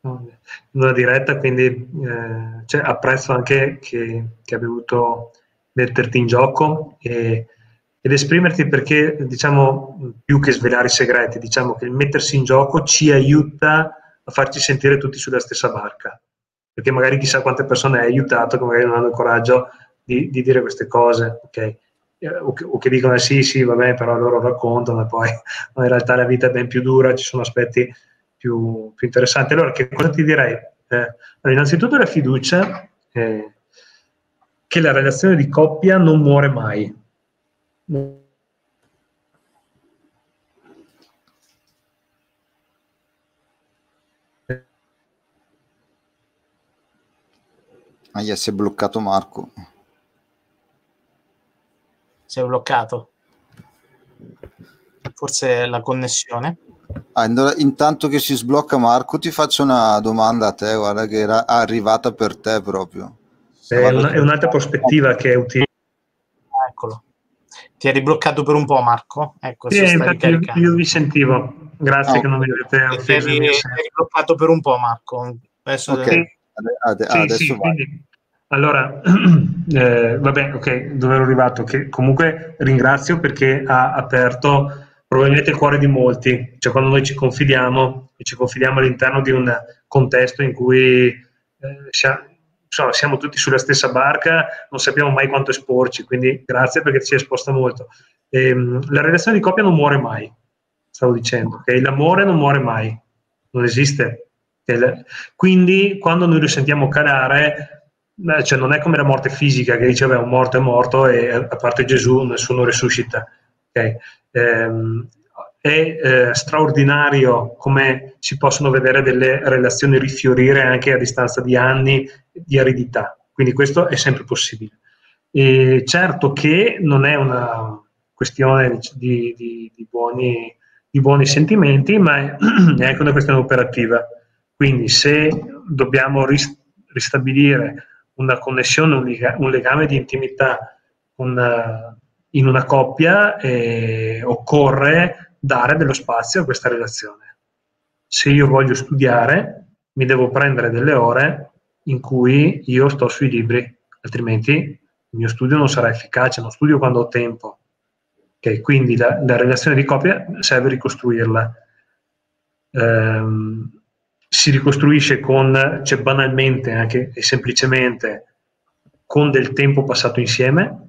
in una diretta, quindi eh, cioè, apprezzo anche che, che abbia avuto metterti in gioco e, ed esprimerti perché, diciamo, più che svelare i segreti, diciamo che il mettersi in gioco ci aiuta a farci sentire tutti sulla stessa barca. Perché magari chissà quante persone hai aiutato che magari non hanno il coraggio di, di dire queste cose, ok? Eh, o che, o che, dicono sì, sì, vabbè, però loro raccontano e poi in realtà la vita è ben più dura, ci sono aspetti più, più interessanti. Allora, che cosa ti direi? Eh, allora, innanzitutto la fiducia eh, che la relazione di coppia non muore mai. Aia, si è bloccato Marco. Si è bloccato. Forse la connessione. Ah, intanto che si sblocca Marco, ti faccio una domanda a te, guarda che era arrivata per te proprio. È, un, è un'altra prospettiva che è utile. Eccolo. Ti eri bloccato per un po', Marco? Ecco, sì, infatti io, io, vi sentivo. Grazie no. che non mi avete offeso. Ti eri, eri bloccato per un po', Marco. Adesso okay. Ade- sì, adesso sì, quindi, allora, eh, vabbè, ok, dove ero arrivato? Che comunque ringrazio perché ha aperto probabilmente il cuore di molti, cioè quando noi ci confidiamo e ci confidiamo all'interno di un contesto in cui eh, insomma, siamo tutti sulla stessa barca, non sappiamo mai quanto esporci, quindi grazie perché ci esposta molto. Ehm, la relazione di coppia non muore mai, stavo dicendo, okay? l'amore non muore mai, non esiste. Quindi quando noi lo sentiamo calare, cioè non è come la morte fisica che dice, un morto è morto e a parte Gesù nessuno risuscita. Okay? Ehm, è eh, straordinario come si possono vedere delle relazioni rifiorire anche a distanza di anni di aridità, quindi questo è sempre possibile. E certo che non è una questione di, di, di, buoni, di buoni, sentimenti, ma è, anche una questione operativa. Quindi se dobbiamo ristabilire una connessione, un legame di intimità con, in una coppia, eh, occorre dare dello spazio a questa relazione. Se io voglio studiare, mi devo prendere delle ore in cui io sto sui libri, altrimenti il mio studio non sarà efficace, non studio quando ho tempo. Okay, quindi la, la, relazione di coppia serve ricostruirla. Ehm, si ricostruisce con, cioè banalmente anche e semplicemente con del tempo passato insieme.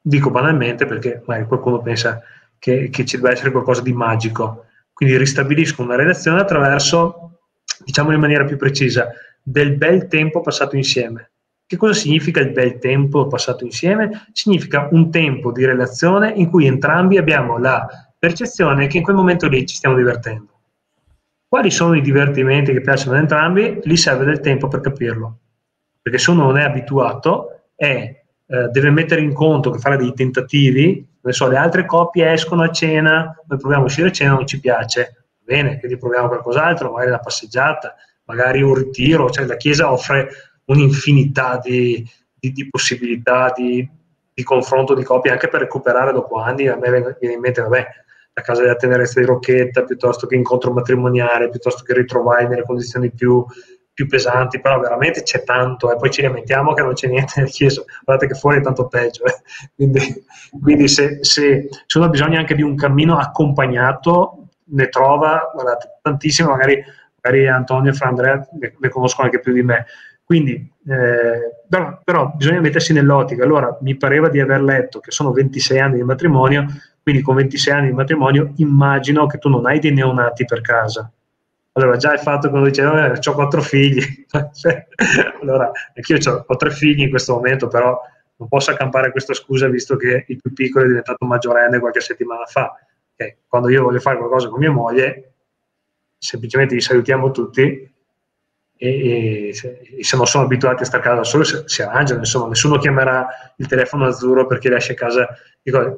Dico banalmente perché magari qualcuno pensa che, che ci deve essere qualcosa di magico. Quindi ristabilisco una relazione attraverso, diciamo in maniera più precisa, del bel tempo passato insieme. Che cosa significa il bel tempo passato insieme? Significa un tempo di relazione in cui entrambi abbiamo la percezione che in quel momento lì ci stiamo divertendo. Quali sono i divertimenti che piacciono ad entrambi? Lì serve del tempo per capirlo. Perché se uno non è abituato, è, eh, deve mettere in conto che fare dei tentativi, ne so, le altre coppie escono a cena, noi proviamo a uscire a cena, non ci piace, bene, quindi proviamo qualcos'altro, magari la passeggiata, magari un ritiro, cioè la Chiesa offre un'infinità di, di, di possibilità di, di, confronto di coppie anche per recuperare dopo anni. A me viene in mente, vabbè, la casa della tenerezza di Rocchetta piuttosto che incontro matrimoniale, piuttosto che ritrovare nelle condizioni più, più pesanti, però veramente c'è tanto e eh. poi ci lamentiamo che non c'è niente nel Chiesa, guardate che fuori è tanto peggio. Eh. Quindi, quindi se, se, uno ha bisogno anche di un cammino accompagnato, ne trova guardate, tantissimo, magari, magari Antonio e Fra Andrea ne, ne conoscono anche più di me quindi, eh, però, però, bisogna mettersi nell'ottica. Allora, mi pareva di aver letto che sono 26 anni di matrimonio, quindi con 26 anni di matrimonio immagino che tu non hai dei neonati per casa. Allora, già il fatto che uno dice, ho quattro figli, cioè, allora, anch'io ho tre figli in questo momento, però non posso accampare questa scusa visto che il più piccolo è diventato maggiorenne qualche settimana fa. Okay. Quando io voglio fare qualcosa con mia moglie, semplicemente li salutiamo tutti e, e, se, e, se, non sono abituati a stare a casa da soli si, arrangiano, insomma nessuno chiamerà il telefono azzurro perché lascia a casa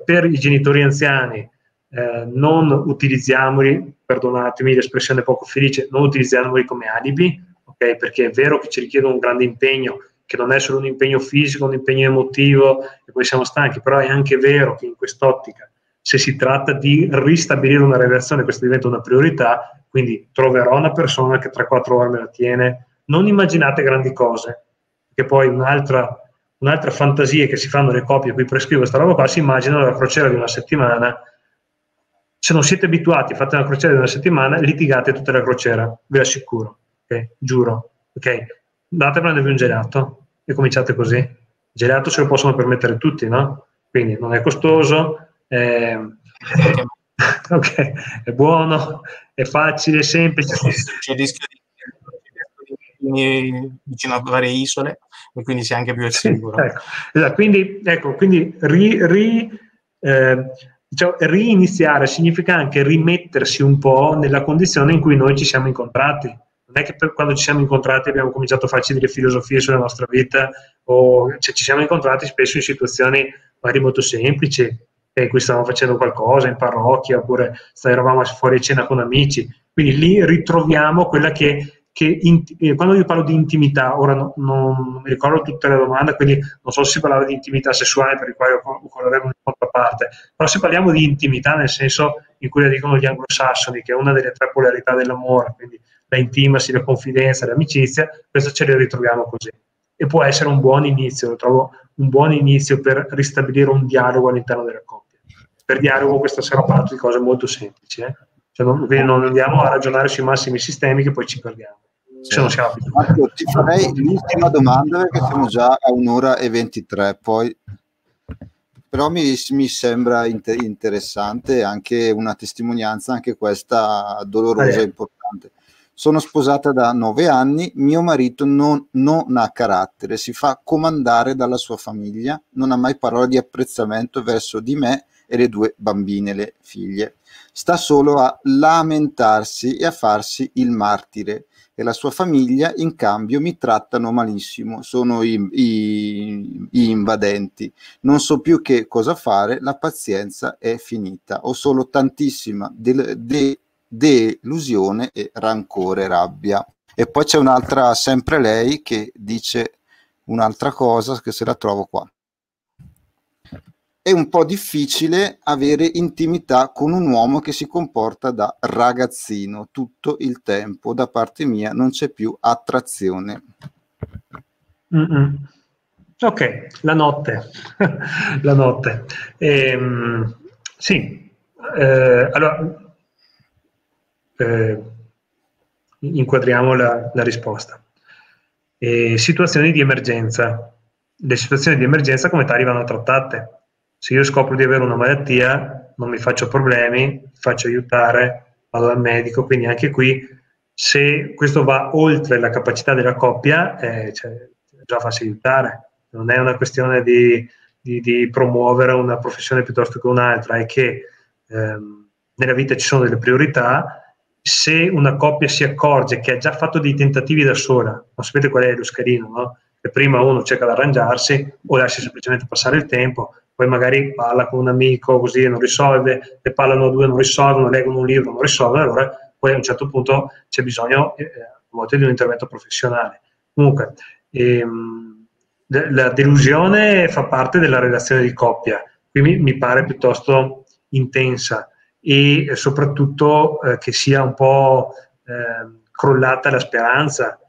per i genitori anziani eh, non utilizziamoli, perdonatemi l'espressione poco felice, non utilizziamoli come alibi, okay? perché è vero che ci richiede un grande impegno, che non è solo un impegno fisico, un impegno emotivo e poi siamo stanchi, però è anche vero che in quest'ottica se si tratta di ristabilire una relazione, questa diventa una priorità, quindi troverò una persona che 3-4 ore me la tiene. Non immaginate grandi cose, che poi un'altra, un'altra fantasia che si fanno le coppie, qui prescrivo questa roba qua, si immaginano la crociera di una settimana. Se non siete abituati, fate una crociera di una settimana, litigate tutta la crociera, ve l'assicuro, okay? giuro. Ok, andate a prendervi un gelato e cominciate così. Il gelato se lo possono permettere tutti, no? Quindi non è costoso, eh, ok, è buono, è facile, semplice. C'è il rischio di vicino a varie isole e quindi sia anche più sicuro. ecco. Esatto. Quindi, ecco, quindi ri, ri, eh, diciamo, riiniziare significa anche rimettersi un po' nella condizione in cui noi ci siamo incontrati. Non è che quando ci siamo incontrati abbiamo cominciato a farci delle filosofie sulla nostra vita o cioè, ci siamo incontrati spesso in situazioni magari molto semplici, in cui stavamo facendo qualcosa in parrocchia oppure eravamo fuori a cena con amici. Quindi lì ritroviamo quella che, che in, eh, quando io parlo di intimità, ora no, non mi ricordo tutte le domande, quindi non so se si parlava di intimità sessuale per il quale occorrerebbe una contraparte, però se parliamo di intimità nel senso in cui la dicono gli anglosassoni, che è una delle tre polarità dell'amore, quindi la intimacy, la confidenza, l'amicizia, questo ce le ritroviamo così. E può essere un buon inizio, lo trovo un buon inizio per ristabilire un dialogo all'interno della coppia per dialogo questa sera ho parlato di cose molto semplici. Eh? Cioè non, non, andiamo a ragionare sui massimi sistemi che poi ci perdiamo. Se non siamo Marco, ti farei l'ultima domanda perché siamo già a un'ora e 23, poi però mi, mi sembra inter- interessante anche una testimonianza, anche questa dolorosa e importante. Sono sposata da nove anni, mio marito non, non, ha carattere, si fa comandare dalla sua famiglia, non ha mai parole di apprezzamento verso di me e le due bambine, le figlie. Sta solo a lamentarsi e a farsi il martire e la sua famiglia in cambio mi trattano malissimo, sono i, i, i, invadenti, non so più che cosa fare, la pazienza è finita, ho solo tantissima de, de, delusione e rancore, rabbia. E poi c'è un'altra, sempre lei, che dice un'altra cosa che se la trovo qua è un po' difficile avere intimità con un uomo che si comporta da ragazzino tutto il tempo. Da parte mia non c'è più attrazione. Mm-mm. Ok, la notte. la notte. Ehm, sì, eh, allora eh, inquadriamo la, la risposta. Eh, situazioni di emergenza. Le situazioni di emergenza come tali vanno trattate se io scopro di avere una malattia, non mi faccio problemi, mi faccio aiutare, vado dal medico, quindi anche qui se questo va oltre la capacità della coppia, eh, cioè, già farsi aiutare. Non è una questione di, di, di, promuovere una professione piuttosto che un'altra, è che ehm, nella vita ci sono delle priorità. Se una coppia si accorge che ha già fatto dei tentativi da sola, non sapete qual è lo scalino, no? Che prima uno cerca di arrangiarsi o lascia semplicemente passare il tempo, poi magari parla con un amico così e non risolve, ne parlano due non risolvono, leggono un libro, non risolvono, allora poi a un certo punto c'è bisogno eh, a volte di un intervento professionale. Comunque, ehm, la delusione fa parte della relazione di coppia, qui mi, mi pare piuttosto intensa e soprattutto eh, che sia un po' eh, crollata la speranza.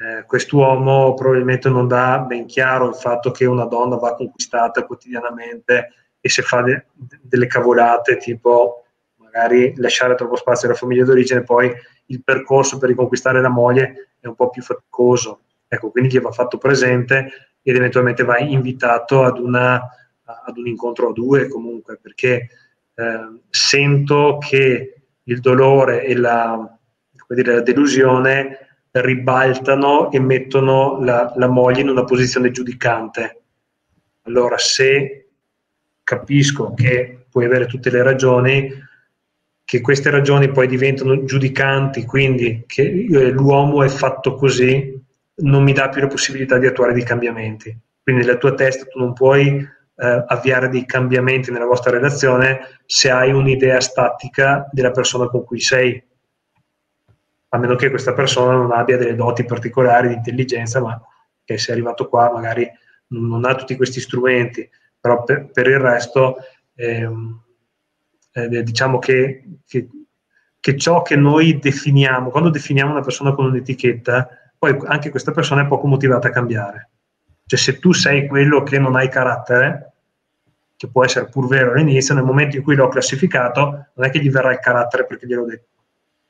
Eh, quest'uomo probabilmente non dà ben chiaro il fatto che una donna va conquistata quotidianamente e se fa de- delle cavolate tipo magari lasciare troppo spazio alla famiglia d'origine, poi il percorso per riconquistare la moglie è un po' più faticoso. Ecco, quindi gli va fatto presente ed eventualmente va invitato ad, una, ad un incontro a due comunque, perché eh, sento che il dolore e la, dire, la, delusione ribaltano e mettono la, la moglie in una posizione giudicante. Allora, se capisco che puoi avere tutte le ragioni, che queste ragioni poi diventano giudicanti, quindi che eh, l'uomo è fatto così, non mi dà più la possibilità di attuare dei cambiamenti. Quindi nella tua testa tu non puoi eh, avviare dei cambiamenti nella vostra relazione se hai un'idea statica della persona con cui sei, a meno che questa persona non abbia delle doti particolari di intelligenza, ma che se è arrivato qua magari non ha tutti questi strumenti, però per, per il resto... Ehm, eh, diciamo che, che, che, ciò che noi definiamo, quando definiamo una persona con un'etichetta, poi anche questa persona è poco motivata a cambiare. Cioè se tu sei quello che non hai carattere, che può essere pur vero all'inizio, nel momento in cui l'ho classificato, non è che gli verrà il carattere perché gliel'ho detto.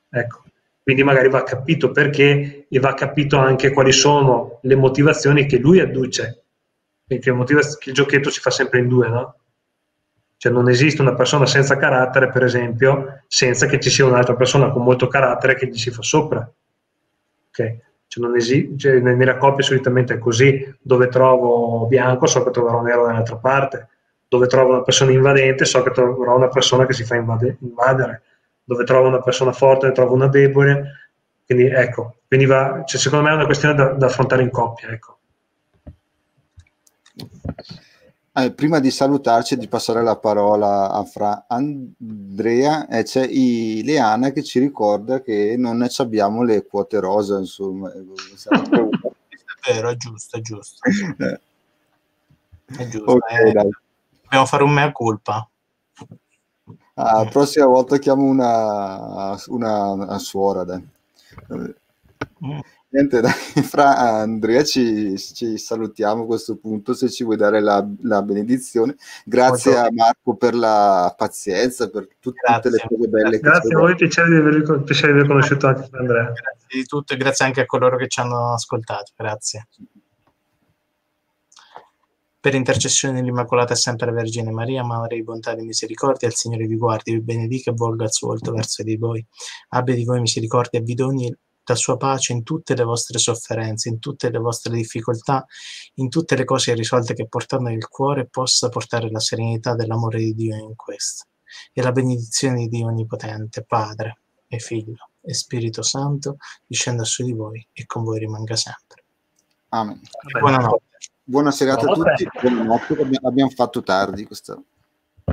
Ecco. Quindi magari va capito perché e va capito anche quali sono le motivazioni che lui adduce. Perché il giochetto si fa sempre in due, no? Cioè non esiste una persona senza carattere, per esempio, senza che ci sia un'altra persona con molto carattere che gli si fa sopra. Okay? Cioè non esi- cioè nella coppia solitamente è così, dove trovo bianco so che troverò nero dall'altra parte, dove trovo una persona invadente so che troverò una persona che si fa invade- invadere, dove trovo una persona forte ne trovo una debole, quindi ecco, quindi va, cioè, secondo me è una questione da, da affrontare in coppia. Ecco. Eh, prima di salutarci e di passare la parola a Fra Andrea, eh, c'è Ileana che ci ricorda che non abbiamo le quote rosa, insomma. è vero, è giusto, è giusto. Eh. È giusto. Okay, eh. Dobbiamo fare un mea culpa. Ah, la prossima volta chiamo una, una, una suora, dai. Mm. Niente, dai, fra Andrea ci, ci, salutiamo a questo punto, se ci vuoi dare la, la benedizione. Grazie Molto a Marco per la pazienza, per tutte, tutte le cose belle. Grazie a voi, piacere di aver, piacere di aver conosciuto anche Andrea. Grazie di tutto e grazie anche a coloro che ci hanno ascoltato. Grazie. Per intercessione dell'Immacolata e Sempre Vergine Maria, Madre di bontà e misericordia, il Signore vi guardi, vi benedica e volga il suo volto verso di voi. Abbia di voi misericordia e vi doni la sua pace in tutte le vostre sofferenze, in tutte le vostre difficoltà, in tutte le cose irrisolte che portano nel cuore, possa portare la serenità dell'amore di Dio in questo. E la benedizione di Dio Onnipotente, Padre e Figlio e Spirito Santo, discenda su di voi e con voi rimanga sempre. Amen. Buonanotte. Buona serata a tutti, buonanotte, abbiamo fatto tardi questa